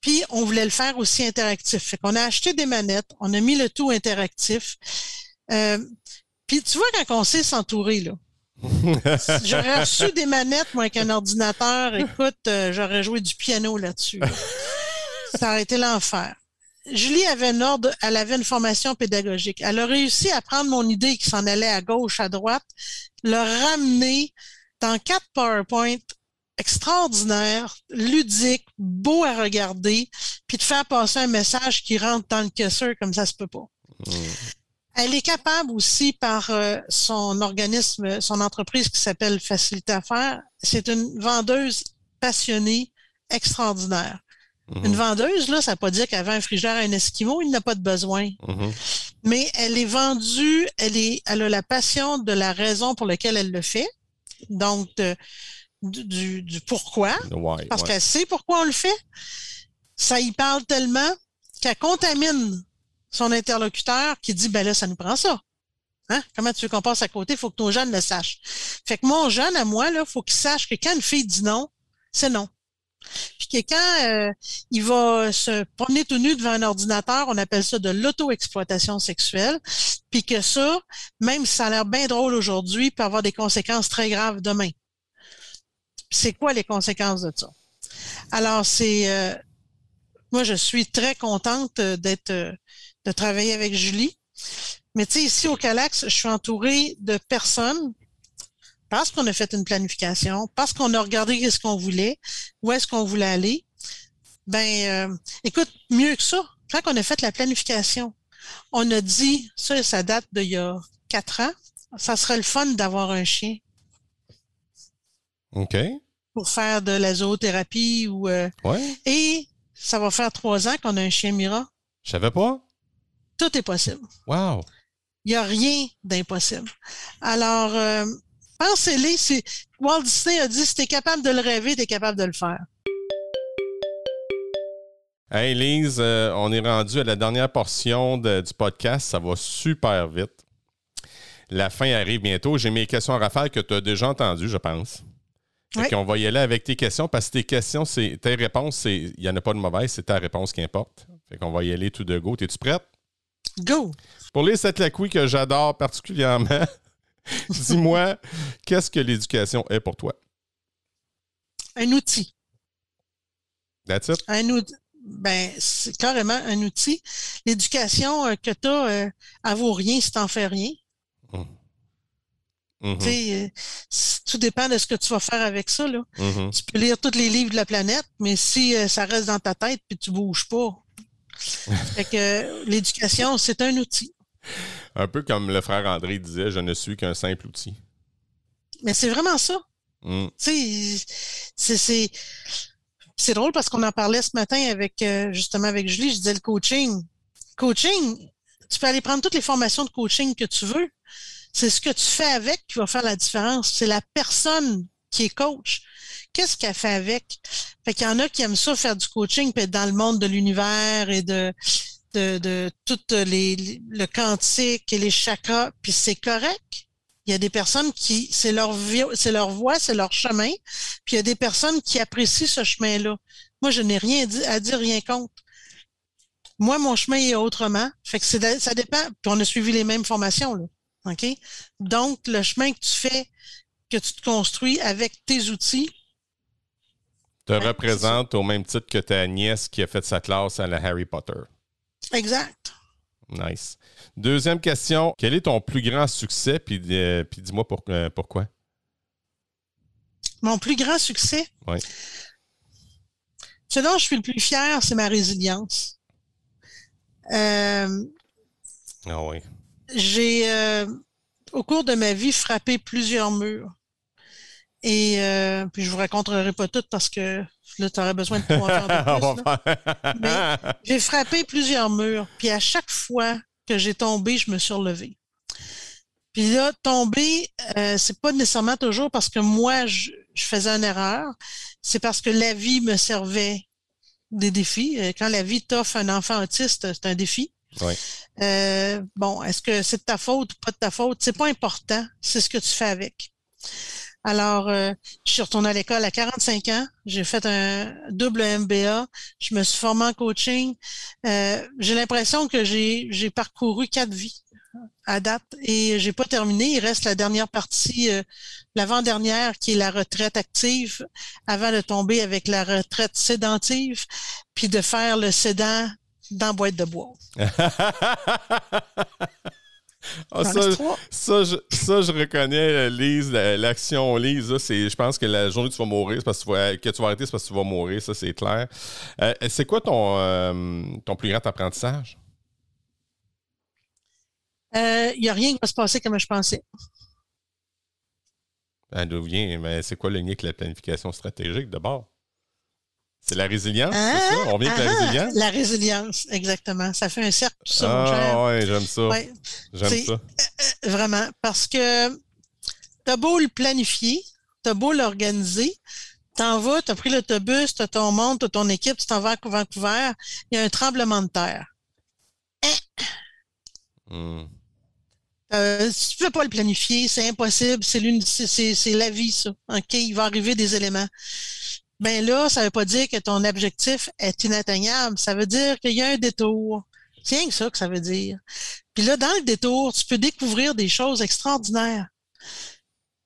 Puis, on voulait le faire aussi interactif. Fait qu'on a acheté des manettes, on a mis le tout interactif. Euh, puis, tu vois, quand on sait s'entourer, là, j'aurais reçu des manettes, moi, avec un ordinateur. Écoute, euh, j'aurais joué du piano là-dessus. Ça aurait été l'enfer. Julie avait un ordre, elle avait une formation pédagogique. Elle a réussi à prendre mon idée qui s'en allait à gauche, à droite, le ramener dans quatre PowerPoint extraordinaire, ludique, beau à regarder, puis de faire passer un message qui rentre dans le caisseur comme ça se peut pas. Mm. Elle est capable aussi par euh, son organisme, son entreprise qui s'appelle Facilité à faire. C'est une vendeuse passionnée, extraordinaire. Mm-hmm. Une vendeuse, là, ça ne veut pas dire qu'elle vend un frigère à un Esquimau, il n'a pas de besoin. Mm-hmm. Mais elle est vendue, elle, est, elle a la passion de la raison pour laquelle elle le fait. Donc, de, du, du, pourquoi, parce qu'elle sait pourquoi on le fait. Ça y parle tellement qu'elle contamine son interlocuteur qui dit, ben là, ça nous prend ça. Hein? Comment tu veux qu'on passe à côté? Il faut que nos jeunes le sachent. Fait que mon jeune, à moi, il faut qu'il sache que quand une fille dit non, c'est non. Puis que quand euh, il va se promener tout nu devant un ordinateur, on appelle ça de l'auto-exploitation sexuelle. Puis que ça, même si ça a l'air bien drôle aujourd'hui, peut avoir des conséquences très graves demain c'est quoi les conséquences de ça? Alors, c'est euh, moi, je suis très contente d'être de travailler avec Julie. Mais tu sais, ici au Calax, je suis entourée de personnes parce qu'on a fait une planification, parce qu'on a regardé ce qu'on voulait, où est-ce qu'on voulait aller. Ben, euh, écoute, mieux que ça, quand on a fait la planification, on a dit, ça, ça date d'il y a quatre ans, ça serait le fun d'avoir un chien. OK. Pour faire de la zoothérapie ou. Euh, et ça va faire trois ans qu'on a un chien Mira. Je savais pas. Tout est possible. Wow. Il n'y a rien d'impossible. Alors, euh, pensez-les. Walt Disney a dit si tu es capable de le rêver, tu es capable de le faire. Hey Lise, euh, on est rendu à la dernière portion du podcast. Ça va super vite. La fin arrive bientôt. J'ai mes questions à rafale que tu as déjà entendues, je pense. On va y aller avec tes questions parce que tes questions, c'est tes réponses, il n'y en a pas de mauvaise, c'est ta réponse qui importe. Fait qu'on va y aller tout de go. Es-tu prête? Go! Pour les sept oui que j'adore particulièrement, dis-moi, qu'est-ce que l'éducation est pour toi? Un outil. That's it? Un outil. Ben, c'est carrément un outil. L'éducation euh, que tu as, euh, elle vaut rien si tu n'en fais rien. Hum. Mm-hmm. Euh, tout dépend de ce que tu vas faire avec ça. Là. Mm-hmm. Tu peux lire tous les livres de la planète, mais si euh, ça reste dans ta tête puis tu bouges pas. fait que l'éducation, c'est un outil. Un peu comme le frère André disait, je ne suis qu'un simple outil. Mais c'est vraiment ça. Mm. C'est c'est drôle parce qu'on en parlait ce matin avec euh, justement avec Julie, je disais le coaching. Coaching, tu peux aller prendre toutes les formations de coaching que tu veux. C'est ce que tu fais avec qui va faire la différence. C'est la personne qui est coach. Qu'est-ce qu'elle fait avec? Fait qu'il y en a qui aiment ça faire du coaching, puis être dans le monde de l'univers et de, de, de tout les, le quantique et les chakras, puis c'est correct. Il y a des personnes qui, c'est leur, c'est leur voie, c'est leur chemin, puis il y a des personnes qui apprécient ce chemin-là. Moi, je n'ai rien à dire, rien contre. Moi, mon chemin est autrement. Fait que ça dépend. Puis on a suivi les mêmes formations, là. OK? Donc, le chemin que tu fais, que tu te construis avec tes outils. Te représente au même titre que ta nièce qui a fait sa classe à la Harry Potter. Exact. Nice. Deuxième question. Quel est ton plus grand succès? Puis, euh, puis dis-moi euh, pourquoi. Mon plus grand succès? Oui. Ce dont je suis le plus fier, c'est ma résilience. Euh, ah oui. J'ai, au cours de ma vie, frappé plusieurs murs. Et euh, puis je vous raconterai pas tout parce que là, tu aurais besoin de pouvoir faire plus. Mais j'ai frappé plusieurs murs. Puis à chaque fois que j'ai tombé, je me suis relevé. Puis là, tomber, euh, c'est pas nécessairement toujours parce que moi, je, je faisais une erreur. C'est parce que la vie me servait des défis. Euh, quand la vie t'offre un enfant autiste, c'est un défi. Euh, bon, est-ce que c'est de ta faute ou pas de ta faute? C'est pas important. C'est ce que tu fais avec. Alors, euh, je suis retournée à l'école à 45 ans. J'ai fait un double MBA. Je me suis formée en coaching. j'ai l'impression que j'ai, j'ai parcouru quatre vies à date et j'ai pas terminé. Il reste la dernière partie, euh, l'avant-dernière, qui est la retraite active, avant de tomber avec la retraite sédentive, puis de faire le sédent dans boîte de bois. Ah, ça, ça, je, ça, je, reconnais, euh, Lise, l'action Lise, c'est, je pense que la journée où tu vas mourir, c'est parce que tu vas, que tu vas arrêter, c'est parce que tu vas mourir, ça c'est clair. Euh, c'est quoi ton, ton plus grand apprentissage? il euh, n'y a rien qui va se passer comme je pensais. Ben, d'où vient, mais c'est quoi le lien avec la planification stratégique d'abord? C'est la résilience, c'est ça? On revient avec la ah, résilience? La résilience, exactement. Ça fait un cercle, tout ça, mon cher. ouais, j'aime ça. J'aime ça. Euh, euh, vraiment, parce que t'as beau le planifier, t'as beau l'organiser, t'en vas, t'as pris l'autobus, t'as ton monde, t'as ton équipe, tu t'en vas à Vancouver, il y a un tremblement de terre. Hein? Euh, si tu ne peux pas le planifier, c'est impossible, c'est la vie, ça. OK, il va arriver des éléments. Ben là, ça veut pas dire que ton objectif est inatteignable. Ça veut dire qu'il y a un détour. C'est que ça que ça veut dire. Puis là, dans le détour, tu peux découvrir des choses extraordinaires.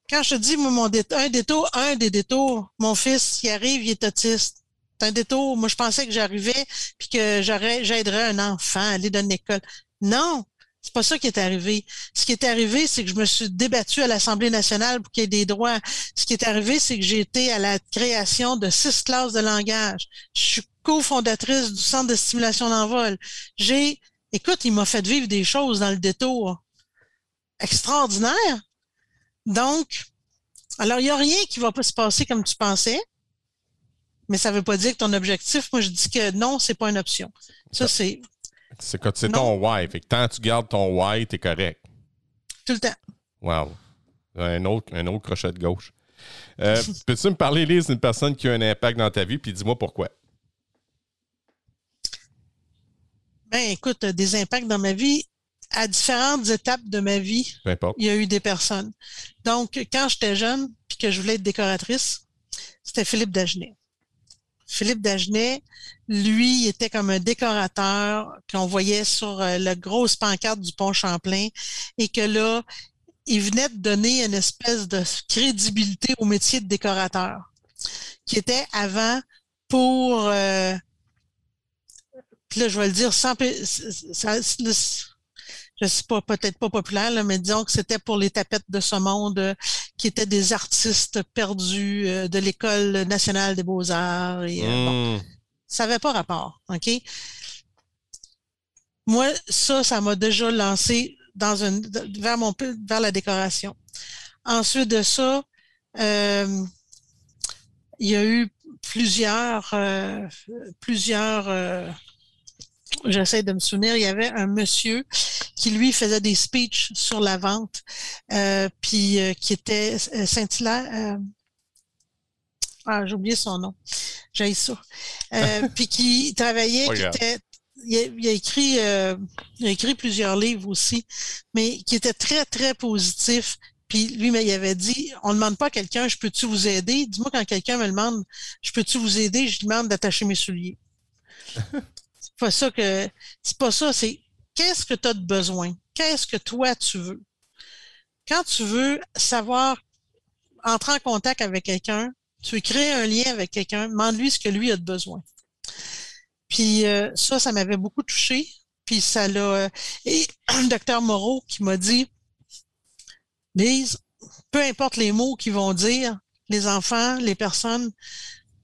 Quand je te dis, mon détour, un détour, un des détours, mon fils, il arrive, il est autiste. C'est un détour. Moi, je pensais que j'arrivais puis que j'aiderais un enfant à aller dans une école. Non, c'est pas ça qui est arrivé. Ce qui est arrivé, c'est que je me suis débattue à l'Assemblée nationale pour qu'il y ait des droits. Ce qui est arrivé, c'est que j'ai été à la création de six classes de langage. Je suis cofondatrice du Centre de stimulation d'envol. J'ai, écoute, il m'a fait vivre des choses dans le détour extraordinaires. Donc, alors, il n'y a rien qui va pas se passer comme tu pensais, mais ça ne veut pas dire que ton objectif, moi, je dis que non, c'est pas une option. Ça, c'est c'est quand c'est ton why. Fait que tant que tu gardes ton why, t'es correct. Tout le temps. Wow. Un autre, un autre crochet de gauche. Euh, peux-tu me parler, Lise, d'une personne qui a un impact dans ta vie, puis dis-moi pourquoi? Ben, écoute, des impacts dans ma vie, à différentes étapes de ma vie, il y a eu des personnes. Donc, quand j'étais jeune, puis que je voulais être décoratrice, c'était Philippe Dagenet. Philippe Dagenet, lui, était comme un décorateur qu'on voyait sur euh, la grosse pancarte du pont Champlain et que là, il venait de donner une espèce de crédibilité au métier de décorateur qui était avant pour euh, là je vais le dire sans je sais pas, peut-être pas populaire, mais disons que c'était pour les tapettes de ce monde euh, qui étaient des artistes perdus euh, de l'École nationale des beaux-arts. Et, euh, hmm. ça n'avait pas rapport, OK? Moi, ça, ça m'a déjà lancé dans une, vers, mon, vers la décoration. Ensuite de ça, il y a eu plusieurs, plusieurs j'essaie de me souvenir, il y avait un monsieur qui lui faisait des speeches sur la vente, euh, puis euh, qui était euh, scintillant. ah, j'ai oublié son nom. J'ai ça. Euh, puis qui travaillait, qui était, il, a, écrit, euh, il a écrit plusieurs livres aussi, mais qui était très, très positif. Puis lui, mais il avait dit, on ne demande pas à quelqu'un, je peux-tu vous aider? Dis-moi quand quelqu'un me demande, je peux-tu vous aider? Je demande d'attacher mes souliers. pas ça que, c'est pas ça, c'est qu'est-ce que tu as de besoin? Qu'est-ce que toi tu veux? Quand tu veux savoir entrer en contact avec quelqu'un, tu créer un lien avec quelqu'un, demande-lui ce que lui a de besoin. Puis euh, ça, ça m'avait beaucoup touché. Puis ça l'a. Euh, et le docteur Moreau qui m'a dit Lise, peu importe les mots qu'ils vont dire, les enfants, les personnes,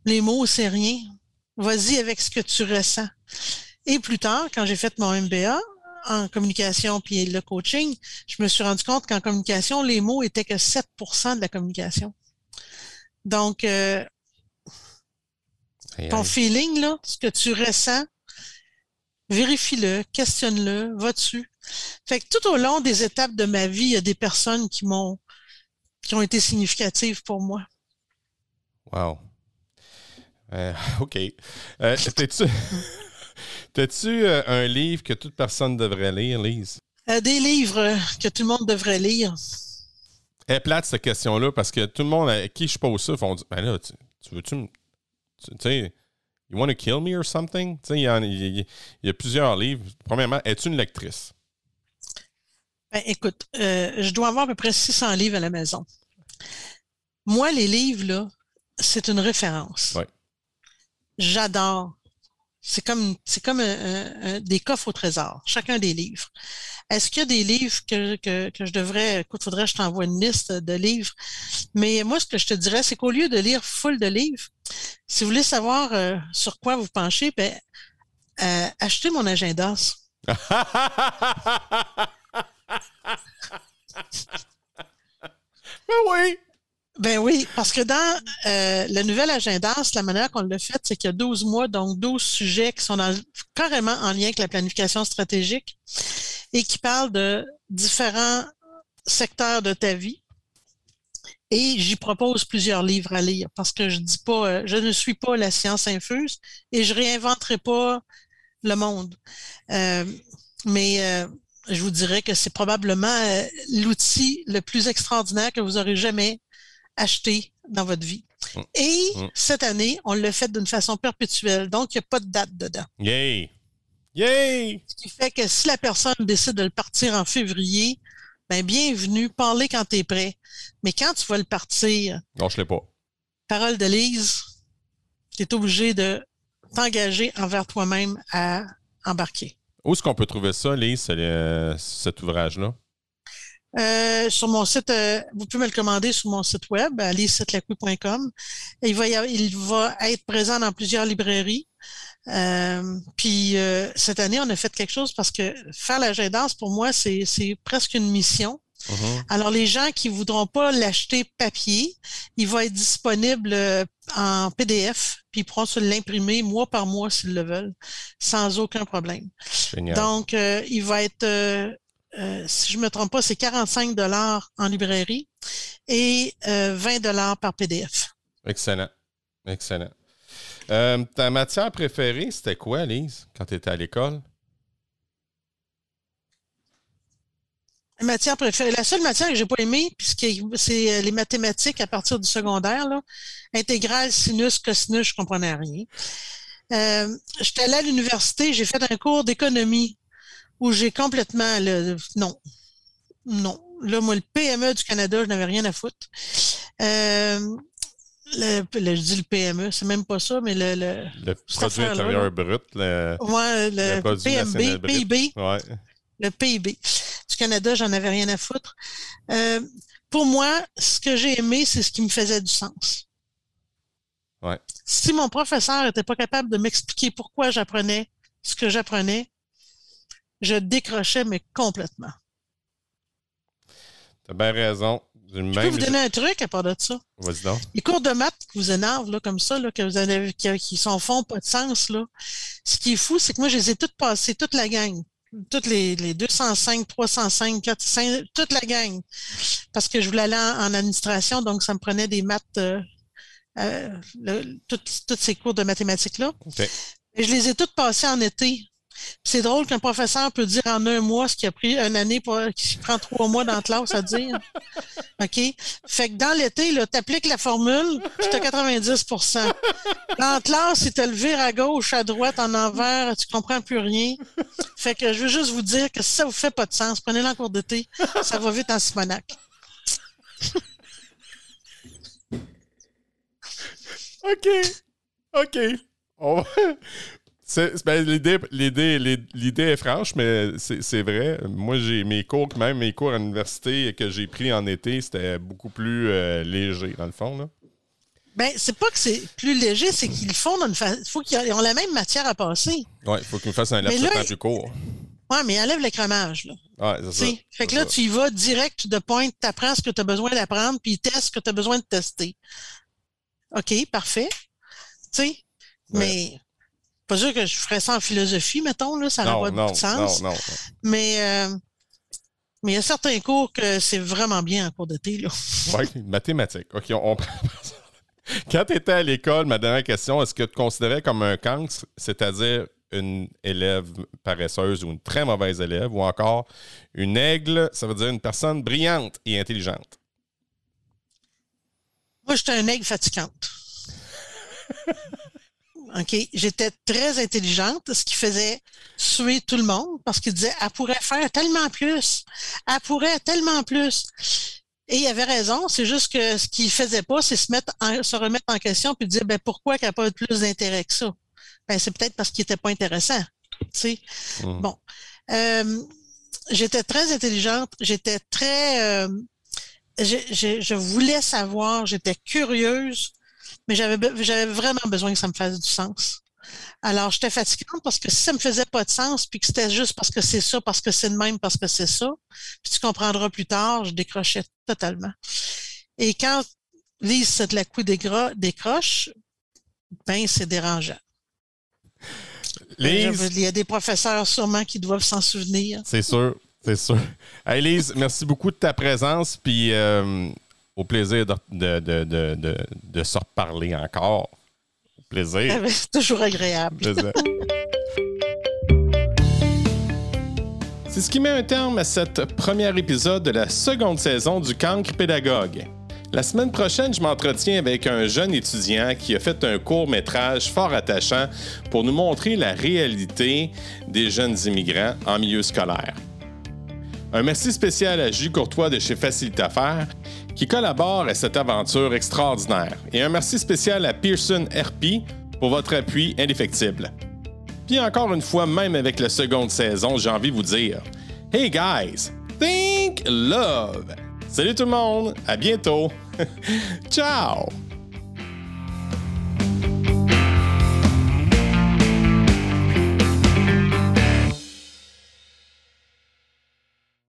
les mots, c'est rien. Vas-y avec ce que tu ressens. Et plus tard, quand j'ai fait mon MBA, en communication puis le coaching, je me suis rendu compte qu'en communication, les mots étaient que 7% de la communication. Donc, euh, ton feeling, là, ce que tu ressens, vérifie-le, questionne-le, va dessus. Fait que tout au long des étapes de ma vie, il y a des personnes qui m'ont qui ont été significatives pour moi. Wow. Euh, OK. Euh, T'as-tu euh, un livre que toute personne devrait lire, Lise? Euh, des livres que tout le monde devrait lire. Elle est plate, cette question-là, parce que tout le monde à qui je pose ça font dire Ben là, tu, veux-tu me. Tu sais, You want to kill me or something? Tu sais, il y, a, plusieurs livres. Premièrement, es-tu une lectrice? Ben, écoute, euh, je dois avoir à peu près 600 livres à la maison. Moi, les livres, là, c'est une référence. Ouais. J'adore c'est comme, c'est comme des coffres au trésor, chacun des livres. Est-ce qu'il y a des livres que, que, que je devrais, écoute, faudrait que je t'envoie une liste de livres. Mais moi, ce que je te dirais, c'est qu'au lieu de lire full de livres, si vous voulez savoir euh, sur quoi vous penchez, ben, euh, achetez mon agenda. ben oui. Ben oui, parce que dans euh, le nouvel agenda, la manière qu'on l'a fait, c'est qu'il y a 12 mois, donc 12 sujets qui sont carrément en lien avec la planification stratégique et qui parlent de différents secteurs de ta vie. Et j'y propose plusieurs livres à lire parce que je dis pas, euh, je ne suis pas la science infuse et je réinventerai pas le monde. Euh, mais euh, je vous dirais que c'est probablement l'outil le plus extraordinaire que vous aurez jamais acheter dans votre vie. Mm. Et mm. cette année, on l'a fait d'une façon perpétuelle, donc il n'y a pas de date dedans. Yay! Yay! Ce qui fait que si la personne décide de le partir en février, ben bienvenue, parlez quand tu es prêt. Mais quand tu vas le partir, non, je l'ai pas. Parole de Lise, tu es obligé de t'engager envers toi-même à embarquer. Où est-ce qu'on peut trouver ça, Lise, cet ouvrage-là? Euh, sur mon site, euh, vous pouvez me le commander sur mon site web, alicesetlacou.com. Il va, il va être présent dans plusieurs librairies. Euh, puis cette année, on a fait quelque chose parce que faire l'agenda, pour moi, c'est presque une mission. Mm-hmm. Alors, les gens qui voudront pas l'acheter papier, il va être disponible en PDF, puis ils pourront se l'imprimer mois par mois s'ils le veulent, sans aucun problème. Donc, il va être euh, si je ne me trompe pas, c'est 45 dollars en librairie et 20 euh, dollars par PDF. Excellent. Excellent. Euh, ta matière préférée, c'était quoi, Lise, quand tu étais à l'école? La matière préférée. La seule matière que j'ai pas aimée, puisque c'est les mathématiques à partir du secondaire, là. Intégrale, sinus, cosinus, je comprenais rien. J'étais allée à l'université, j'ai fait un cours d'économie où j'ai complètement le non. Non. Là, moi, le PME du Canada, je n'avais rien à foutre. Euh, le, je dis le PME, c'est même pas ça, mais le. Le, le produit intérieur brut. Le, ouais, le, PMB, PIB. Ouais. Le PIB. Du Canada, j'en avais rien à foutre. Euh, pour moi, ce que j'ai aimé, c'est ce qui me faisait du sens. Ouais. Si mon professeur n'était pas capable de m'expliquer pourquoi j'apprenais ce que j'apprenais, je décrochais, mais complètement. T'as bien raison. Je peux vous donner un truc à part de ça? Vas-y donc. Les cours de maths qui vous énervent, là, comme ça, là, que vous avez, qui, qui sont fond pas de sens, là. Ce qui est fou, c'est que moi, je les ai toutes passées, toute la gang. Toutes les, les 205, 305, 405, toute la gang. Parce que je voulais aller en, administration, donc ça me prenait des maths euh, euh, le- toutes, toutes ces cours de mathématiques-là. OK. Et je les ai toutes passées en été. C'est drôle qu'un professeur peut dire en un mois ce qui a pris une année, pour, qui prend trois mois dans la classe à dire. OK? Fait que dans l'été, tu appliques la formule, tu as 90% Dans la classe, il te le vire à gauche, à droite, en envers, tu comprends plus rien. Fait que je veux juste vous dire que si ça vous fait pas de sens, prenez-le en cours d'été, ça va vite en Simonac. OK. OK. On va- C'est- ben, l'idée, l'idée, l'idée est franche, mais c'est, c'est vrai. Moi, j'ai mes cours, même mes cours à l'université que j'ai pris en été, c'était beaucoup plus euh, léger, dans le fond. Là. Ben, c'est pas que c'est plus léger, c'est qu'ils le font dans une fa... faut qu'ils ont la même matière à passer. Ouais, il faut qu'il me fasse un laps de temps plus court. Ouais, mais enlève l'écrémage, là. Ouais, c'est ça. Fait que là, ça. tu y vas direct de pointe, tu apprends ce que tu as besoin d'apprendre, puis ils testent ce que tu as besoin de tester. OK, parfait. Tu sais, mais pas sûr que je ferais ça en philosophie, mettons, là, ça n'aurait pas non, beaucoup de sens. non, non. Mais euh, mais il y a certains cours que c'est vraiment bien en cours d'été, là. Ouais, mathématiques. OK, on. Quand tu étais à l'école, ma dernière question, est-ce que tu te considérais comme un cancre, c'est-à-dire une élève paresseuse ou une très mauvaise élève, ou encore une aigle, ça veut dire une personne brillante et intelligente? Moi, j'étais un aigle fatigante. OK? J'étais très intelligente, ce qui faisait suer tout le monde parce qu'il disait, elle pourrait faire tellement plus. Elle pourrait tellement plus. Et il avait raison. C'est juste que ce qu'il faisait pas, c'est se mettre en- se remettre en question puis dire, ben, pourquoi qu'elle n'a pas plus d'intérêt que ça? Ben, c'est peut-être parce qu'il était pas intéressant. Tu sais. Mhm. Bon. Euh, j'étais très intelligente. J'étais très, euh, je, je- je voulais savoir, j'étais curieuse, mais j'avais vraiment besoin que ça me fasse du sens. Alors, j'étais fatigante parce que si ça me faisait pas de sens, puis que c'était juste parce que c'est ça, parce que c'est de même, parce que c'est ça, puis tu comprendras plus tard, je décrochais totalement. Et quand Lise c'est de la couille dégra- décroche, ben c'est dérangeant. Lise, Je- Il y a des professeurs sûrement qui doivent s'en souvenir. c'est sûr, c'est sûr. Hey, Lise, merci beaucoup de ta présence, puis euh, au plaisir de, de, de, de, de- se reparler encore. Au plaisir. C'est toujours agréable. Plaisir. C'est ce qui met un terme à cet premier épisode de la seconde saison du Cancre Pédagogue. La semaine prochaine, je m'entretiens avec un jeune étudiant qui a fait un court métrage fort attachant pour nous montrer la réalité des jeunes immigrants en milieu scolaire. Un merci spécial à Jules Courtois de chez Facilité à faire qui collabore à cette aventure extraordinaire. Et un merci spécial à Pearson RP pour votre appui indéfectible. Puis encore une fois, même avec la seconde saison, j'ai envie de vous dire Hey guys, think love! Salut tout le monde, à bientôt! Ciao!